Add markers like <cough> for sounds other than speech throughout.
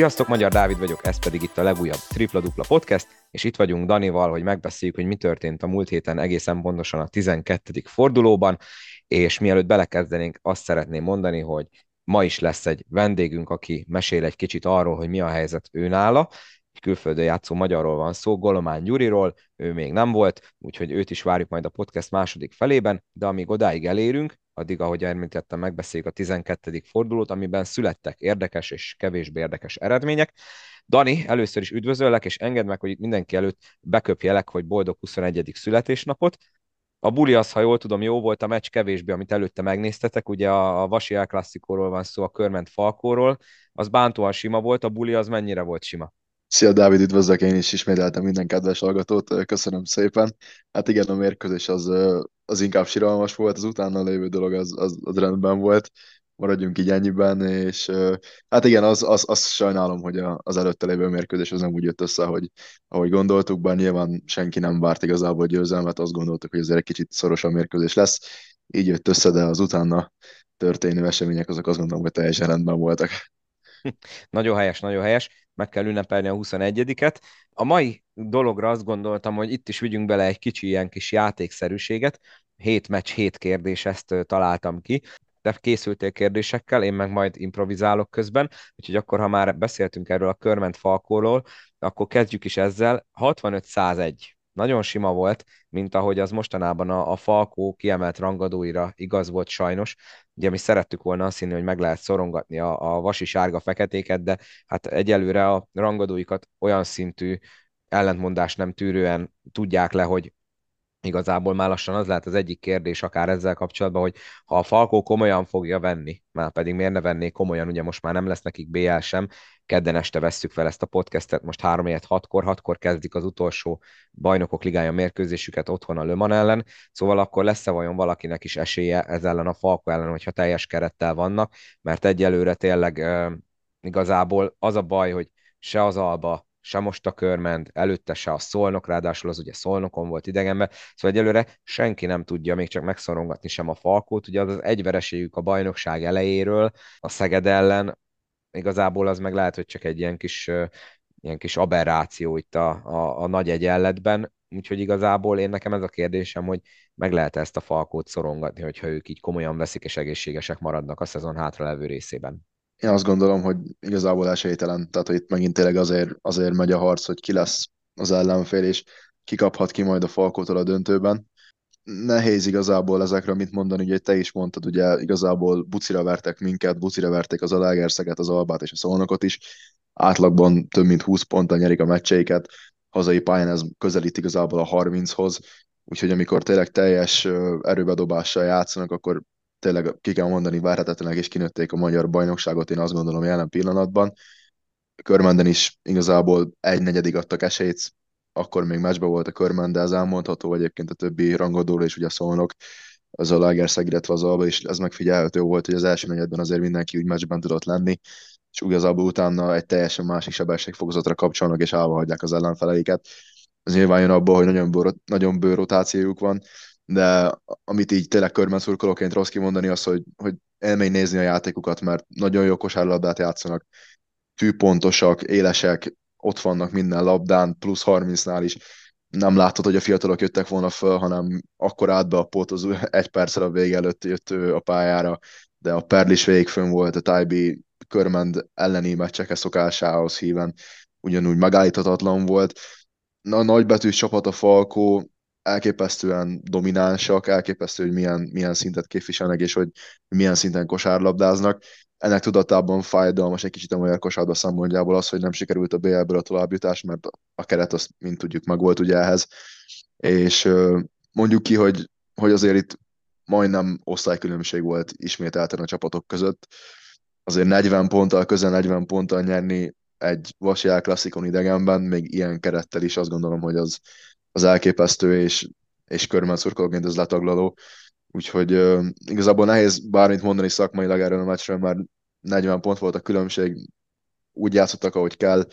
Sziasztok, Magyar Dávid vagyok, ez pedig itt a legújabb Tripla Dupla Podcast, és itt vagyunk Danival, hogy megbeszéljük, hogy mi történt a múlt héten egészen pontosan a 12. fordulóban, és mielőtt belekezdenénk, azt szeretném mondani, hogy ma is lesz egy vendégünk, aki mesél egy kicsit arról, hogy mi a helyzet őnála, egy külföldön játszó magyarról van szó, Golomán Gyuriról, ő még nem volt, úgyhogy őt is várjuk majd a podcast második felében, de amíg odáig elérünk, addig, ahogy említettem, megbeszéljük a 12. fordulót, amiben születtek érdekes és kevésbé érdekes eredmények. Dani, először is üdvözöllek, és engedd meg, hogy itt mindenki előtt beköpjelek, hogy boldog 21. születésnapot. A buli az, ha jól tudom, jó volt a meccs kevésbé, amit előtte megnéztetek. Ugye a, Vasi El van szó, a Körment Falkóról. Az bántóan sima volt, a buli az mennyire volt sima? Szia Dávid, üdvözlök, én is ismételtem minden kedves hallgatót, köszönöm szépen. Hát igen, a mérkőzés az, az inkább siralmas volt, az utána lévő dolog az, az, az rendben volt, maradjunk így ennyiben, és hát igen, az, az, az sajnálom, hogy az előtte lévő mérkőzés az nem úgy jött össze, hogy, ahogy gondoltuk, bár nyilván senki nem várt igazából győzelmet, azt gondoltuk, hogy ez egy kicsit szorosabb mérkőzés lesz, így jött össze, de az utána történő események azok azt gondolom, hogy teljesen rendben voltak. Nagyon helyes, nagyon helyes, meg kell ünnepelni a 21-et. A mai dologra azt gondoltam, hogy itt is vigyünk bele egy kicsi ilyen kis játékszerűséget. Hét meccs, hét kérdés, ezt találtam ki. De készültél kérdésekkel, én meg majd improvizálok közben, úgyhogy akkor, ha már beszéltünk erről a körment falkóról, akkor kezdjük is ezzel. 65-101 nagyon sima volt, mint ahogy az mostanában a, a Falkó kiemelt rangadóira igaz volt sajnos. Ugye mi szerettük volna azt hinni, hogy meg lehet szorongatni a, a vasi sárga feketéket, de hát egyelőre a rangadóikat olyan szintű ellentmondás nem tűrően tudják le, hogy igazából már lassan az lehet az egyik kérdés akár ezzel kapcsolatban, hogy ha a Falkó komolyan fogja venni, már pedig miért ne venné komolyan, ugye most már nem lesz nekik BL sem, kedden este vesszük fel ezt a podcastet, most 3 6 hatkor, hatkor kezdik az utolsó bajnokok ligája mérkőzésüket otthon a Löman ellen, szóval akkor lesz-e vajon valakinek is esélye ez ellen a Falko ellen, hogyha teljes kerettel vannak, mert egyelőre tényleg uh, igazából az a baj, hogy se az Alba, se most a körment, előtte se a szolnok, ráadásul az ugye szolnokon volt idegenben, szóval egyelőre senki nem tudja még csak megszorongatni sem a Falkót, ugye az az egyvereségük a bajnokság elejéről a Szeged ellen, igazából az meg lehet, hogy csak egy ilyen kis, ilyen kis aberráció itt a, a, a nagy egyenletben, úgyhogy igazából én nekem ez a kérdésem, hogy meg lehet ezt a falkót szorongatni, hogyha ők így komolyan veszik és egészségesek maradnak a szezon hátralevő részében. Én azt gondolom, hogy igazából esélytelen, tehát hogy itt megint tényleg azért, azért megy a harc, hogy ki lesz az ellenfél, és ki kaphat ki majd a falkótól a döntőben. Nehéz igazából ezekről mit mondani, ugye te is mondtad, ugye igazából bucira vertek minket, bucira verték az Alágerszeget, az Albát és a Szolnokot is, átlagban több mint 20 ponttal nyerik a meccseiket, hazai pályán ez közelít igazából a 30-hoz, úgyhogy amikor tényleg teljes erőbedobással játszanak, akkor tényleg ki kell mondani, várhatatlanak és kinőtték a magyar bajnokságot, én azt gondolom jelen pillanatban. Körmenden is igazából egy negyedik adtak esélyt, akkor még meccsbe volt a körben, de ez elmondható egyébként a többi rangadóról is, ugye szólnok, az a Lagerszeg, illetve az Alba, és ez megfigyelhető volt, hogy az első negyedben azért mindenki úgy meccsben tudott lenni, és igazából utána egy teljesen másik sebességfokozatra kapcsolnak, és állva hagyják az ellenfeleiket. Ez nyilván jön abból, hogy nagyon, bőr, nagyon bő rotációjuk van, de amit így tényleg körben szurkolóként rossz kimondani, az, hogy, hogy elmegy nézni a játékukat, mert nagyon jó kosárlabdát játszanak, tűpontosak, élesek, ott vannak minden labdán, plusz 30-nál is nem látod, hogy a fiatalok jöttek volna föl, hanem akkor át be a pot, az <laughs> egy perccel a vége előtt jött a pályára, de a Perlis végig fönn volt, a Taibi körmend elleni meccseke szokásához híven ugyanúgy megállíthatatlan volt. A nagybetűs csapat a Falkó elképesztően dominánsak, elképesztő, hogy milyen, milyen szintet képviselnek, és hogy milyen szinten kosárlabdáznak ennek tudatában fájdalmas egy kicsit a magyar kosárba szempontjából az, hogy nem sikerült a BL-ből a továbbjutás, mert a keret azt, mint tudjuk, meg volt ugye ehhez. És mondjuk ki, hogy, hogy azért itt majdnem osztálykülönbség volt ismételten a csapatok között. Azért 40 ponttal, közel 40 ponttal nyerni egy Vasi klasszikon idegenben, még ilyen kerettel is azt gondolom, hogy az, az elképesztő, és, és körben szurkolóként ez letaglaló. Úgyhogy uh, igazából nehéz bármit mondani szakmailag erről a meccsről, mert 40 pont volt a különbség, úgy játszottak, ahogy kell,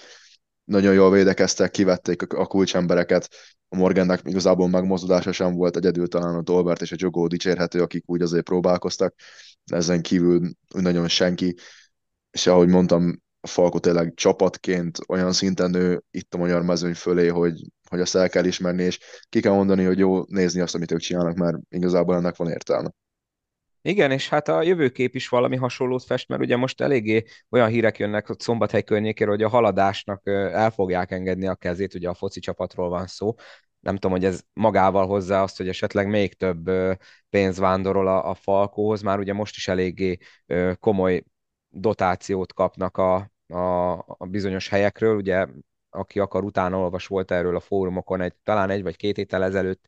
nagyon jól védekeztek, kivették a kulcsembereket, a Morgannek igazából megmozdulása sem volt, egyedül talán a Dolbert és a Jogó dicsérhető, akik úgy azért próbálkoztak, de ezen kívül nagyon senki, és ahogy mondtam, a Falko tényleg csapatként olyan szinten nő itt a magyar mezőny fölé, hogy, hogy azt el kell ismerni, és ki kell mondani, hogy jó nézni azt, amit ők csinálnak, mert igazából ennek van értelme. Igen, és hát a jövőkép is valami hasonlót fest, mert ugye most eléggé olyan hírek jönnek hogy Szombathely környékéről, hogy a haladásnak el fogják engedni a kezét, ugye a foci csapatról van szó. Nem tudom, hogy ez magával hozza azt, hogy esetleg még több pénz vándorol a, a Falkóhoz, már ugye most is eléggé komoly dotációt kapnak a, a, a bizonyos helyekről, ugye aki akar utána olvas, volt erről a fórumokon egy, talán egy vagy két héttel ezelőtt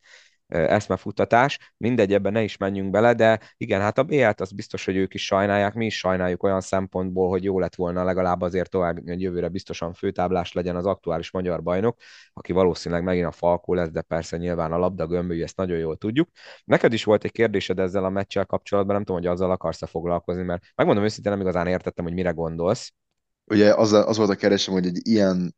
eszmefuttatás, mindegy, ebben ne is menjünk bele, de igen, hát a BL-t az biztos, hogy ők is sajnálják, mi is sajnáljuk olyan szempontból, hogy jó lett volna legalább azért tovább, hogy jövőre biztosan főtáblás legyen az aktuális magyar bajnok, aki valószínűleg megint a Falkó lesz, de persze nyilván a labda gömbölyű, ezt nagyon jól tudjuk. Neked is volt egy kérdésed ezzel a meccsel kapcsolatban, nem tudom, hogy azzal akarsz-e foglalkozni, mert megmondom őszintén, nem igazán értettem, hogy mire gondolsz. Ugye az, az volt a keresem, hogy egy ilyen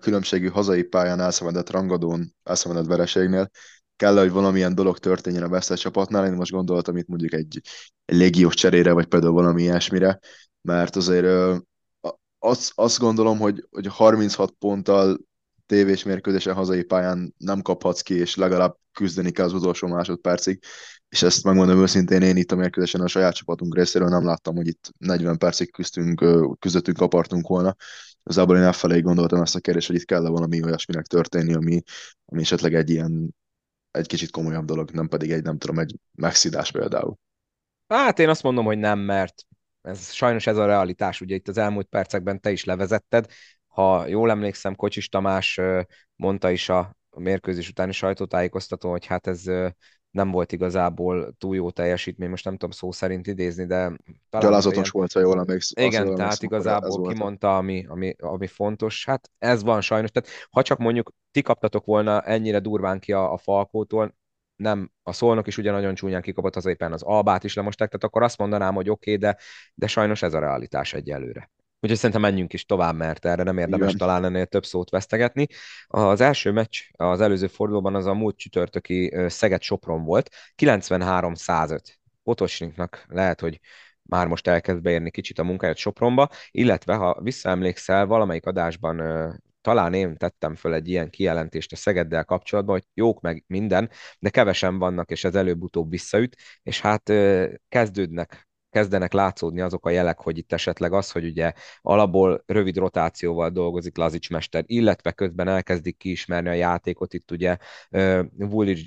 különbségű hazai pályán elszenvedett rangadón, elszenvedett vereségnél kell, hogy valamilyen dolog történjen a vesztes csapatnál. Én most gondoltam itt mondjuk egy, egy légiós cserére, vagy például valami ilyesmire, mert azért azt, azt gondolom, hogy, hogy 36 ponttal tévés mérkőzésen hazai pályán nem kaphatsz ki, és legalább küzdeni kell az utolsó másodpercig, és ezt megmondom őszintén, én itt a mérkőzésen a saját csapatunk részéről nem láttam, hogy itt 40 percig küzdtünk, küzdöttünk, kapartunk volna. Igazából én elfelé gondoltam ezt a kérdést, hogy itt kell valami olyasminek történni, ami, ami esetleg egy ilyen egy kicsit komolyabb dolog, nem pedig egy, nem tudom, egy megszidás például. Hát én azt mondom, hogy nem, mert ez, sajnos ez a realitás, ugye itt az elmúlt percekben te is levezetted. Ha jól emlékszem, Kocsis Tamás mondta is a mérkőzés utáni sajtótájékoztató, hogy hát ez nem volt igazából túl jó teljesítmény, most nem tudom szó szerint idézni, de... Gyalázatos volt, ha jól emlékszem. Igen, tehát igazából kimondta, ami, ami, ami fontos. Hát ez van sajnos. Tehát ha csak mondjuk ti kaptatok volna ennyire durván ki a, a Falkótól, nem, a szolnok is ugye nagyon csúnyán kikapott az éppen az albát is lemosták, tehát akkor azt mondanám, hogy oké, okay, de, de sajnos ez a realitás egyelőre. Úgyhogy szerintem menjünk is tovább, mert erre nem érdemes Igen. talán ennél több szót vesztegetni. Az első meccs az előző fordulóban az a múlt csütörtöki Szeged-Sopron volt, 93-105. Potosniknak lehet, hogy már most elkezd beérni kicsit a munkáját Sopronba, illetve ha visszaemlékszel, valamelyik adásban talán én tettem föl egy ilyen kijelentést a Szegeddel kapcsolatban, hogy jók meg minden, de kevesen vannak, és ez előbb-utóbb visszaüt, és hát kezdődnek kezdenek látszódni azok a jelek, hogy itt esetleg az, hogy ugye alapból rövid rotációval dolgozik Lazics mester, illetve közben elkezdik kiismerni a játékot, itt ugye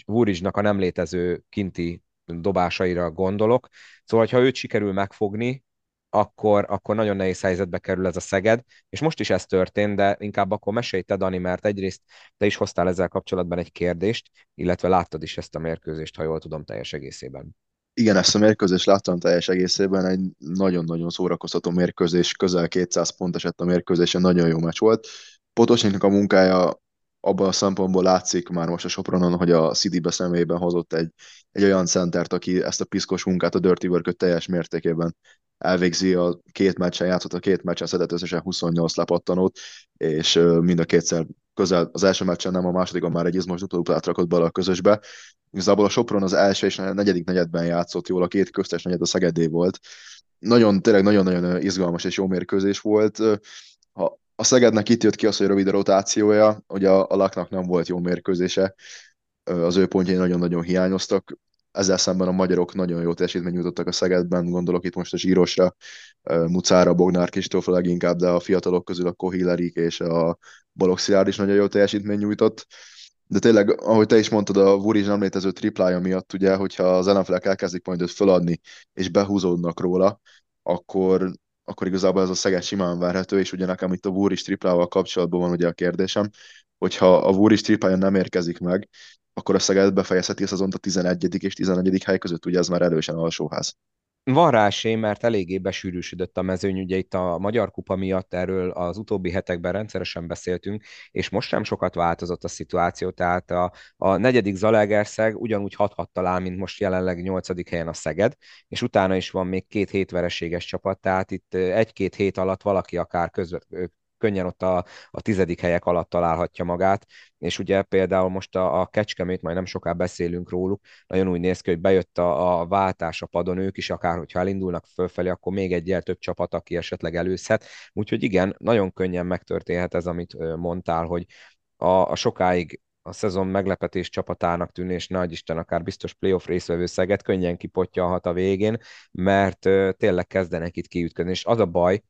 Vúrizsnak a nem létező kinti dobásaira gondolok. Szóval, ha őt sikerül megfogni, akkor, akkor nagyon nehéz helyzetbe kerül ez a Szeged, és most is ez történt, de inkább akkor mesélj te, Dani, mert egyrészt te is hoztál ezzel kapcsolatban egy kérdést, illetve láttad is ezt a mérkőzést, ha jól tudom, teljes egészében. Igen, ezt a mérkőzést láttam teljes egészében, egy nagyon-nagyon szórakoztató mérkőzés, közel 200 pont esett a mérkőzésen, nagyon jó meccs volt. Potosniknak a munkája abban a szempontból látszik már most a Sopronon, hogy a City személyében hozott egy, egy olyan centert, aki ezt a piszkos munkát, a dirty work teljes mértékében elvégzi, a két meccsen játszott, a két meccsen szedett összesen 28 lepattanót, és mind a kétszer közel, az első meccsen nem, a másodikon már egy izmos duplát rakott bele a közösbe. Igazából a Sopron az első és a negyedik negyedben játszott jól, a két köztes negyed a Szegedé volt. Nagyon, tényleg nagyon-nagyon izgalmas és jó mérkőzés volt. Ha a Szegednek itt jött ki az, hogy rövid a rotációja, hogy a, a Laknak nem volt jó mérkőzése, az ő pontjai nagyon-nagyon hiányoztak. Ezzel szemben a magyarok nagyon jó teljesítményt nyújtottak a Szegedben, gondolok itt most a Zsírosra, Mucára, Bognár Kistófra leginkább, de a fiatalok közül a Kohillerik és a Szilárd is nagyon jó teljesítményt nyújtott. De tényleg, ahogy te is mondtad, a Vurizs nem létező triplája miatt, ugye, hogyha az ellenfelek elkezdik majd őt föladni, és behúzódnak róla, akkor, akkor igazából ez a Szeged simán várható, és ugye nekem itt a Vurizs triplával kapcsolatban van ugye a kérdésem, hogyha a Vurizs triplája nem érkezik meg, akkor a Szeged befejezheti a szezont a 11. és 11. hely között, ugye ez már erősen alsóház. Van rá esély, mert eléggé besűrűsödött a mezőny, ugye itt a Magyar Kupa miatt erről az utóbbi hetekben rendszeresen beszéltünk, és most sem sokat változott a szituáció, tehát a, a negyedik Zalaegerszeg ugyanúgy hathat talán, mint most jelenleg nyolcadik helyen a Szeged, és utána is van még két hétvereséges csapat, tehát itt egy-két hét alatt valaki akár közvet, könnyen ott a, a tizedik helyek alatt találhatja magát, és ugye például most a, a Kecskemét, majd nem soká beszélünk róluk, nagyon úgy néz ki, hogy bejött a, a váltás a padon, ők is akár, hogyha elindulnak fölfelé, akkor még egyel több csapat, aki esetleg előzhet. Úgyhogy igen, nagyon könnyen megtörténhet ez, amit mondtál, hogy a, a sokáig a szezon meglepetés csapatának tűnő, és nagy Isten akár biztos playoff részvevő Szeged könnyen kipotyalhat a végén, mert tényleg kezdenek itt kiütközni, és az a baj,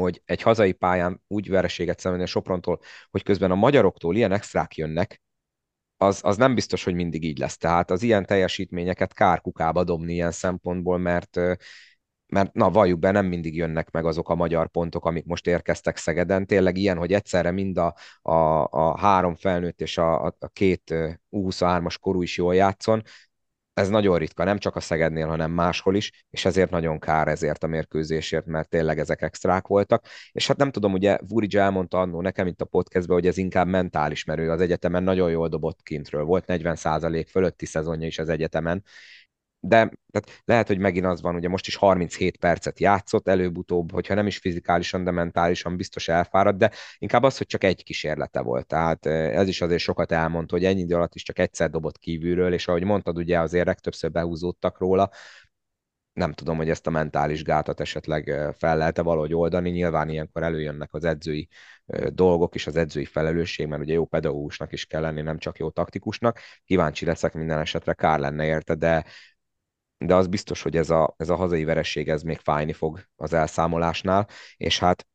hogy egy hazai pályán úgy vereséget szenvedni a Soprontól, hogy közben a magyaroktól ilyen extrák jönnek, az, az nem biztos, hogy mindig így lesz. Tehát az ilyen teljesítményeket kár kukába dobni ilyen szempontból, mert mert na, valljuk be, nem mindig jönnek meg azok a magyar pontok, amik most érkeztek Szegeden. Tényleg ilyen, hogy egyszerre mind a, a, a három felnőtt és a, a két U23-as korú is jól játszon, ez nagyon ritka, nem csak a Szegednél, hanem máshol is, és ezért nagyon kár ezért a mérkőzésért, mert tényleg ezek extrák voltak. És hát nem tudom, ugye Vuric elmondta annó nekem itt a podcastben, hogy ez inkább mentális, mert az egyetemen nagyon jól dobott kintről. Volt 40% fölötti szezonja is az egyetemen, de tehát lehet, hogy megint az van, ugye most is 37 percet játszott, előbb-utóbb, hogyha nem is fizikálisan, de mentálisan biztos elfáradt, de inkább az, hogy csak egy kísérlete volt. Tehát ez is azért sokat elmond, hogy ennyi idő alatt is csak egyszer dobott kívülről, és ahogy mondtad, ugye azért többször behúzódtak róla, nem tudom, hogy ezt a mentális gátat esetleg fel lehet-e valahogy oldani. Nyilván ilyenkor előjönnek az edzői dolgok és az edzői felelősség, mert ugye jó pedagógusnak is kell lenni, nem csak jó taktikusnak. Kíváncsi leszek minden esetre, kár lenne érte, de de az biztos, hogy ez a, ez a hazai vereség ez még fájni fog az elszámolásnál, és hát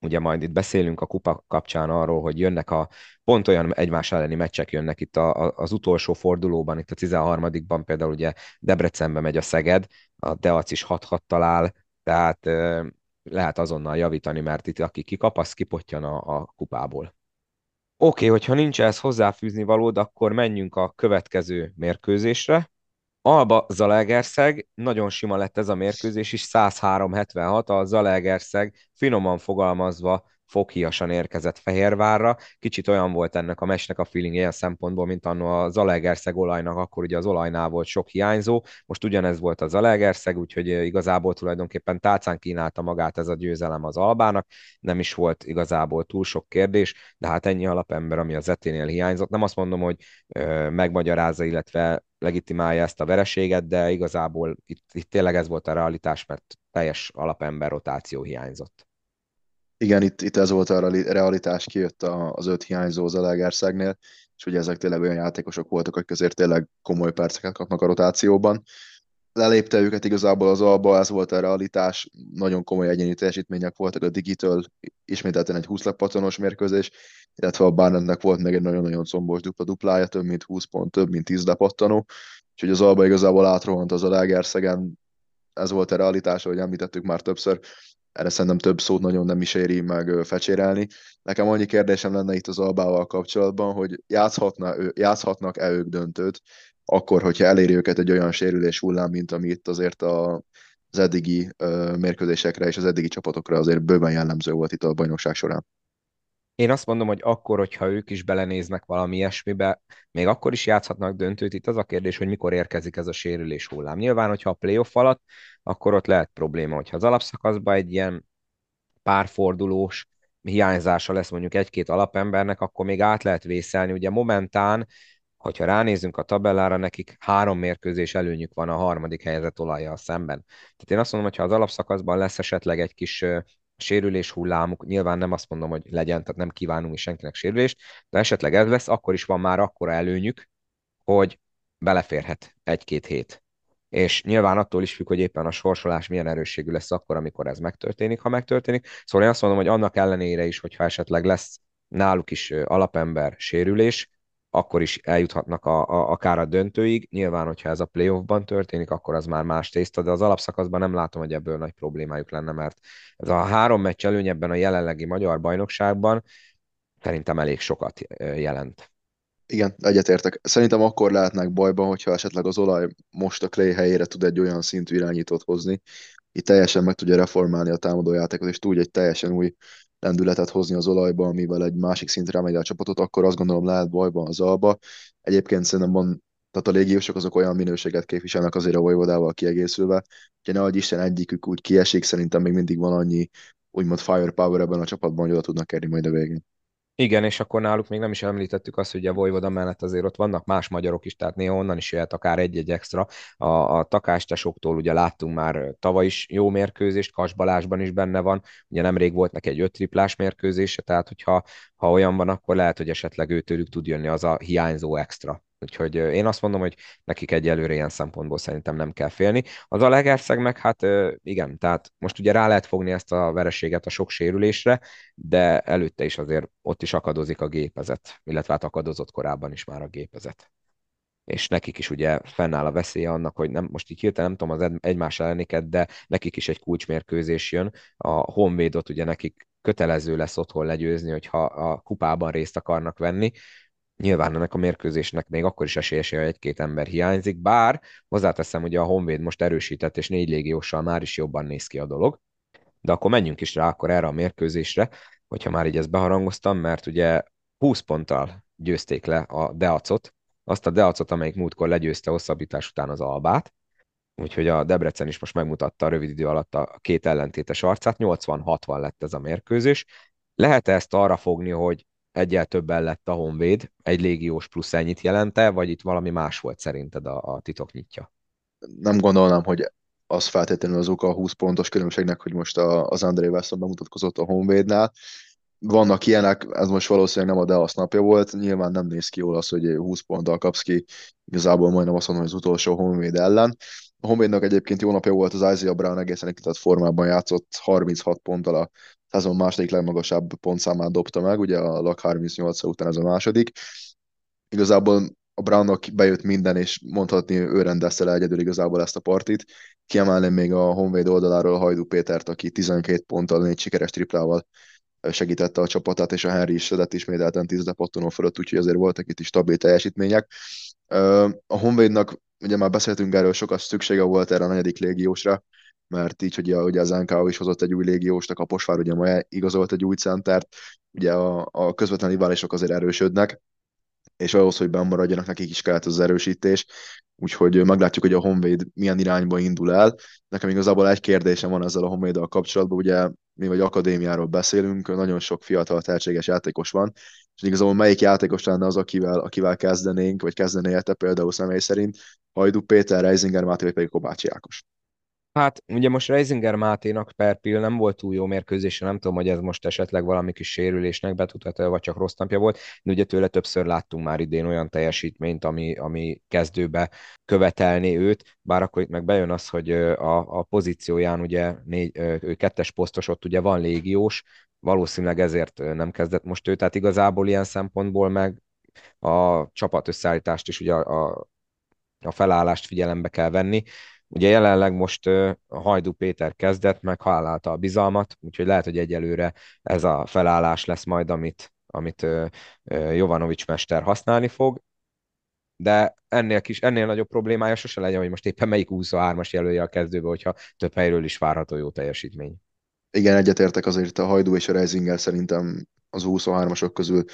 ugye majd itt beszélünk a kupa kapcsán arról, hogy jönnek a pont olyan egymás elleni meccsek jönnek itt a, a, az utolsó fordulóban, itt a 13-ban például ugye Debrecenbe megy a Szeged, a Deac is 6-6 talál, tehát e, lehet azonnal javítani, mert itt aki kikap, az kipottyan a, a kupából. Oké, okay, hogyha nincs ehhez hozzáfűzni valód, akkor menjünk a következő mérkőzésre, Alba Zalaegerszeg, nagyon sima lett ez a mérkőzés is, 103-76, a Zalaegerszeg finoman fogalmazva foghiasan érkezett Fehérvárra. Kicsit olyan volt ennek a mesnek a feeling ilyen szempontból, mint annó a Zalaegerszeg olajnak, akkor ugye az olajnál volt sok hiányzó, most ugyanez volt a Zalaegerszeg, úgyhogy igazából tulajdonképpen tálcán kínálta magát ez a győzelem az Albának, nem is volt igazából túl sok kérdés, de hát ennyi alapember, ami az eténél hiányzott. Nem azt mondom, hogy ö, megmagyarázza, illetve legitimálja ezt a vereséget, de igazából itt, itt tényleg ez volt a realitás, mert teljes alapember rotáció hiányzott. Igen, itt, itt ez volt a realitás, kijött az öt hiányzó Zalaegerszegnél, és ugye ezek tényleg olyan játékosok voltak, akik azért tényleg komoly perceket kapnak a rotációban. Lelépte őket igazából az alba, ez volt a realitás, nagyon komoly egyéni teljesítmények voltak, a Digital ismételten egy 20 patonos mérkőzés, illetve a Barnettnek volt még egy nagyon-nagyon combos dupla-duplája, több mint 20 pont, több mint 10 lepattanó, úgyhogy az alba igazából átrohant az a Lagerszegen, ez volt a realitás, ahogy említettük már többször, erre szerintem több szót nagyon nem is éri meg fecsérelni. Nekem annyi kérdésem lenne itt az Albával kapcsolatban, hogy játszhatna, játszhatnak-e ők döntőt, akkor, hogyha eléri őket egy olyan sérülés hullám, mint ami itt azért a, az eddigi uh, mérkőzésekre és az eddigi csapatokra azért bőven jellemző volt itt a bajnokság során. Én azt mondom, hogy akkor, hogyha ők is belenéznek valami ilyesmibe, még akkor is játszhatnak döntőt. Itt az a kérdés, hogy mikor érkezik ez a sérülés hullám. Nyilván, hogyha a playoff alatt, akkor ott lehet probléma, hogyha az alapszakaszban egy ilyen párfordulós hiányzása lesz mondjuk egy-két alapembernek, akkor még át lehet vészelni. Ugye momentán hogyha ránézünk a tabellára, nekik három mérkőzés előnyük van a harmadik helyezett olajjal szemben. Tehát én azt mondom, hogy ha az alapszakaszban lesz esetleg egy kis sérülés hullámuk, nyilván nem azt mondom, hogy legyen, tehát nem kívánunk is senkinek sérülést, de esetleg ez lesz, akkor is van már akkora előnyük, hogy beleférhet egy-két hét. És nyilván attól is függ, hogy éppen a sorsolás milyen erősségű lesz akkor, amikor ez megtörténik, ha megtörténik. Szóval én azt mondom, hogy annak ellenére is, hogyha esetleg lesz náluk is alapember sérülés, akkor is eljuthatnak a, a, akár a döntőig. Nyilván, hogyha ez a playoffban történik, akkor az már más tészta, de az alapszakaszban nem látom, hogy ebből nagy problémájuk lenne, mert ez a három meccs előny ebben a jelenlegi magyar bajnokságban szerintem elég sokat jelent. Igen, egyetértek. Szerintem akkor lehetnek bajban, hogyha esetleg az olaj most a Clay helyére tud egy olyan szintű irányítót hozni, itt teljesen meg tudja reformálni a támadójátékot, és tudja egy teljesen új lendületet hozni az olajba, amivel egy másik szintre emelje a csapatot, akkor azt gondolom lehet bajban az alba. Egyébként szerintem van, tehát a légiósok azok olyan minőséget képviselnek azért a Vojvodával kiegészülve, hogy ne Isten egyikük úgy kiesik, szerintem még mindig van annyi úgymond firepower ebben a csapatban, hogy oda tudnak érni majd a végén. Igen, és akkor náluk még nem is említettük azt, hogy a Vojvoda mellett azért ott vannak más magyarok is, tehát néha onnan is jöhet akár egy-egy extra. A, a takástesoktól ugye láttunk már tavaly is jó mérkőzést, Kas Balázsban is benne van, ugye nemrég volt neki egy öt triplás mérkőzése, tehát hogyha ha olyan van, akkor lehet, hogy esetleg őtőlük tud jönni az a hiányzó extra. Úgyhogy én azt mondom, hogy nekik egyelőre ilyen szempontból szerintem nem kell félni. Az a Legerszeg meg hát igen, tehát most ugye rá lehet fogni ezt a vereséget a sok sérülésre, de előtte is azért ott is akadozik a gépezet, illetve hát akadozott korábban is már a gépezet. És nekik is ugye fennáll a veszélye annak, hogy nem, most így hirtelen nem tudom az egymás elleniket, de nekik is egy kulcsmérkőzés jön. A Honvédot ugye nekik kötelező lesz otthon legyőzni, hogyha a kupában részt akarnak venni, Nyilván ennek a mérkőzésnek még akkor is esélyese, hogy egy-két ember hiányzik, bár hozzáteszem, hogy a Honvéd most erősített, és négy légióssal már is jobban néz ki a dolog. De akkor menjünk is rá akkor erre a mérkőzésre, hogyha már így ezt beharangoztam, mert ugye 20 ponttal győzték le a Deacot, azt a Deacot, amelyik múltkor legyőzte hosszabbítás után az Albát, úgyhogy a Debrecen is most megmutatta a rövid idő alatt a két ellentétes arcát, 80-60 lett ez a mérkőzés. Lehet ezt arra fogni, hogy egyel többen lett a Honvéd, egy légiós plusz ennyit jelente, vagy itt valami más volt szerinted a, a titok nyitja? Nem gondolnám, hogy az feltétlenül az oka a 20 pontos különbségnek, hogy most a, az André Wesson bemutatkozott a Honvédnál. Vannak ilyenek, ez most valószínűleg nem a Deasz napja volt, nyilván nem néz ki jól az, hogy 20 ponttal kapsz ki, igazából majdnem azt mondom, hogy az utolsó Honvéd ellen. A Honvédnak egyébként jó napja volt, az Isaiah Brown egészen tehát formában játszott, 36 ponttal a szezon második legmagasabb pontszámát dobta meg, ugye a LAK 38 után ez a második. Igazából a Brownnak bejött minden, és mondhatni ő rendezte le egyedül igazából ezt a partit. Kiemelném még a Honvéd oldaláról Hajdú Pétert, aki 12 ponttal, négy sikeres triplával segítette a csapatát, és a Henry is szedett ismételten 10 lepattonó fölött, úgyhogy azért voltak itt is stabil teljesítmények. A Honvédnak, ugye már beszéltünk erről, sokat szüksége volt erre a negyedik légiósra, mert így, hogy a, ugye az NKO is hozott egy új légióst, a Kaposvár ugye ma igazolt egy új centert, ugye a, a közvetlen riválisok azért erősödnek, és ahhoz, hogy bemaradjanak, nekik is kellett az erősítés, úgyhogy meglátjuk, hogy a Honvéd milyen irányba indul el. Nekem igazából egy kérdésem van ezzel a Honvéddal kapcsolatban, ugye mi vagy akadémiáról beszélünk, nagyon sok fiatal tehetséges játékos van, és igazából melyik játékos lenne az, akivel, akivel kezdenénk, vagy kezdené te például személy szerint, Hajdu Péter, Reisinger Máté, vagy pedig Kovács Ákos. Hát ugye most Reisinger Máténak per pill nem volt túl jó mérkőzése, nem tudom, hogy ez most esetleg valami kis sérülésnek betudható, vagy csak rossz napja volt, de ugye tőle többször láttunk már idén olyan teljesítményt, ami, ami kezdőbe követelni őt, bár akkor itt meg bejön az, hogy a, a pozícióján ugye négy, ő kettes posztos, ott ugye van légiós, valószínűleg ezért nem kezdett most ő, tehát igazából ilyen szempontból meg a csapat összeállítást is ugye a, a, a felállást figyelembe kell venni, Ugye jelenleg most a Hajdú Péter kezdett, meg hálálta a bizalmat, úgyhogy lehet, hogy egyelőre ez a felállás lesz majd, amit, amit Jovanovics mester használni fog, de ennél, kis, ennél nagyobb problémája sose legyen, hogy most éppen melyik 23-as jelölje a kezdőbe, hogyha több helyről is várható jó teljesítmény. Igen, egyetértek azért a Hajdú és a Reisinger szerintem az 23-asok közül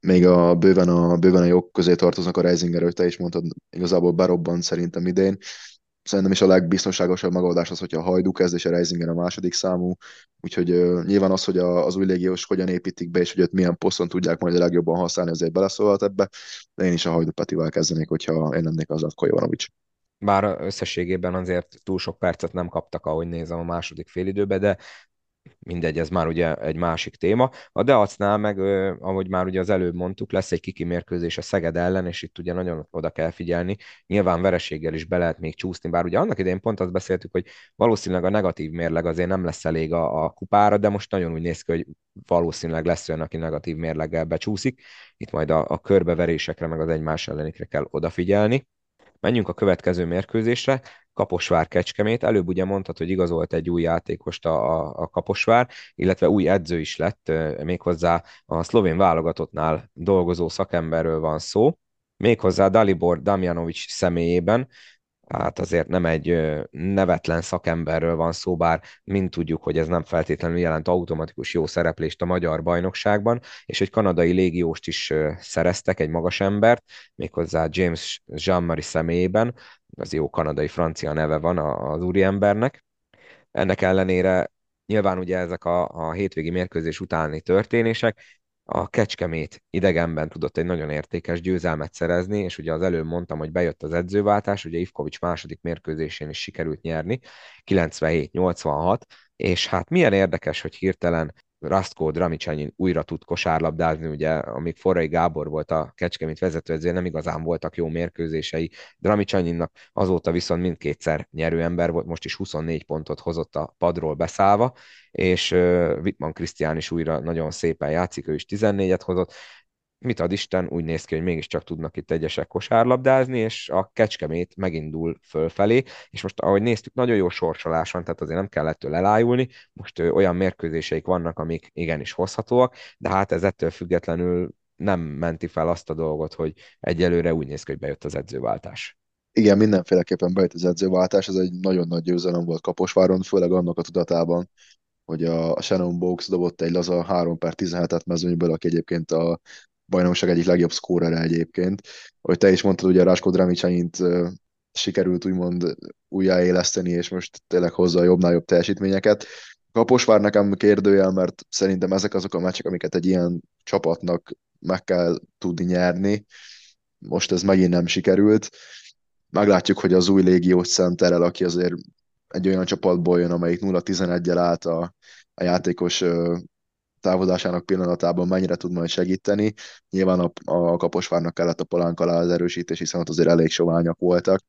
még a bőven a, bőven a jog közé tartoznak a Reisinger, hogy te is mondtad, igazából berobban szerintem idén szerintem is a legbiztonságosabb megoldás az, hogyha a Hajdú kezd, és a Reisinger a második számú. Úgyhogy uh, nyilván az, hogy a, az új légiós hogyan építik be, és hogy ott milyen poszton tudják majd a legjobban használni, azért beleszólhat ebbe. De én is a Hajdú Petivel kezdenék, hogyha én lennék az Atko Jovanovics. Bár összességében azért túl sok percet nem kaptak, ahogy nézem a második félidőbe, de mindegy, ez már ugye egy másik téma. A Deacnál meg, ahogy már ugye az előbb mondtuk, lesz egy kiki mérkőzés a Szeged ellen, és itt ugye nagyon oda kell figyelni. Nyilván vereséggel is be lehet még csúszni, bár ugye annak idején pont azt beszéltük, hogy valószínűleg a negatív mérleg azért nem lesz elég a, a kupára, de most nagyon úgy néz ki, hogy valószínűleg lesz olyan, aki negatív mérleggel becsúszik. Itt majd a, a körbeverésekre, meg az egymás ellenikre kell odafigyelni. Menjünk a következő mérkőzésre. Kaposvár Kecskemét. Előbb ugye mondtad, hogy igazolt egy új játékost a, a, a Kaposvár, illetve új edző is lett, méghozzá a szlovén válogatottnál dolgozó szakemberről van szó, méghozzá Dalibor Damjanovics személyében, hát azért nem egy nevetlen szakemberről van szó, bár mind tudjuk, hogy ez nem feltétlenül jelent automatikus jó szereplést a magyar bajnokságban, és egy kanadai légióst is szereztek, egy magas embert, méghozzá James Jean-Marie személyében, az jó kanadai francia neve van az úriembernek. Ennek ellenére nyilván ugye ezek a, a hétvégi mérkőzés utáni történések, a Kecskemét idegenben tudott egy nagyon értékes győzelmet szerezni, és ugye az előbb mondtam, hogy bejött az edzőváltás, ugye Ivkovics második mérkőzésén is sikerült nyerni, 97-86, és hát milyen érdekes, hogy hirtelen Rastko Dramicsanyin újra tud kosárlabdázni, ugye amíg Forrai Gábor volt a Kecskemét vezetőedző, nem igazán voltak jó mérkőzései. Dramicsanyinnak azóta viszont mindkétszer nyerő ember volt, most is 24 pontot hozott a padról beszállva, és Wittmann Krisztián is újra nagyon szépen játszik, ő is 14-et hozott, mit ad Isten, úgy néz ki, hogy mégiscsak tudnak itt egyesek kosárlabdázni, és a kecskemét megindul fölfelé, és most ahogy néztük, nagyon jó sorsolás van, tehát azért nem kell ettől elájulni, most ö, olyan mérkőzéseik vannak, amik igenis hozhatóak, de hát ez ettől függetlenül nem menti fel azt a dolgot, hogy egyelőre úgy néz ki, hogy bejött az edzőváltás. Igen, mindenféleképpen bejött az edzőváltás, ez egy nagyon nagy győzelem volt Kaposváron, főleg annak a tudatában, hogy a Shannon Box dobott egy laza 3 per 17-et mezőnyből, aki egyébként a bajnokság egyik legjobb szkórere egyébként. Ahogy te is mondtad, ugye Ráskó Dramicsányt sikerült úgymond újjáéleszteni, és most tényleg hozza a jobbnál jobb teljesítményeket. Kaposvár nekem kérdőjel, mert szerintem ezek azok a meccsek, amiket egy ilyen csapatnak meg kell tudni nyerni. Most ez megint nem sikerült. Meglátjuk, hogy az új légiós centerrel, aki azért egy olyan csapatból jön, amelyik 0-11-el állt a, a játékos távozásának pillanatában mennyire tud majd segíteni. Nyilván a, a Kaposvárnak kellett a palánk alá az erősítés, hiszen ott azért elég soványak voltak.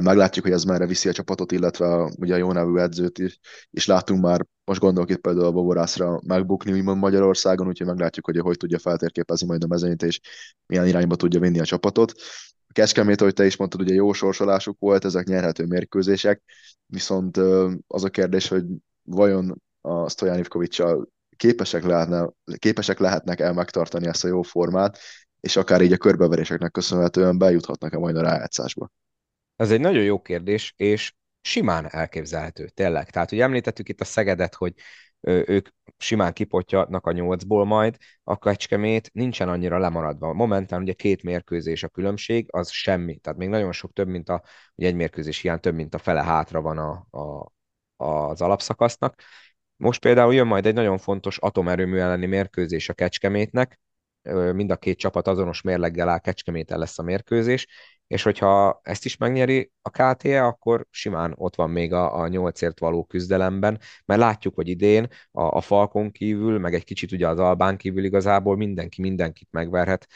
Meglátjuk, hogy ez merre viszi a csapatot, illetve a, ugye a jó nevű edzőt is, és látunk már, most gondolok itt például a Boborászra megbukni, úgymond Magyarországon, úgyhogy meglátjuk, hogy hogy tudja feltérképezni majd a mezőnyt, és milyen irányba tudja vinni a csapatot. A ahogy te is mondtad, ugye jó sorsolásuk volt, ezek nyerhető mérkőzések, viszont az a kérdés, hogy vajon a Ivkovicsal képesek, lehetne, képesek lehetnek el megtartani ezt a jó formát, és akár így a körbeveréseknek köszönhetően bejuthatnak-e majd a rájátszásba? Ez egy nagyon jó kérdés, és simán elképzelhető, tényleg. Tehát, hogy említettük itt a Szegedet, hogy ők simán kipotyatnak a nyolcból majd, a Kecskemét nincsen annyira lemaradva. Momentán ugye két mérkőzés a különbség, az semmi. Tehát még nagyon sok több, mint a, ugye egy mérkőzés hiány több, mint a fele hátra van a, a, az alapszakasznak, most például jön majd egy nagyon fontos atomerőmű elleni mérkőzés a Kecskemétnek, mind a két csapat azonos mérleggel áll, Kecskeméten lesz a mérkőzés, és hogyha ezt is megnyeri a KTE, akkor simán ott van még a, a nyolcért való küzdelemben, mert látjuk, hogy idén a, a Falkon kívül, meg egy kicsit ugye az Albán kívül igazából mindenki mindenkit megverhet,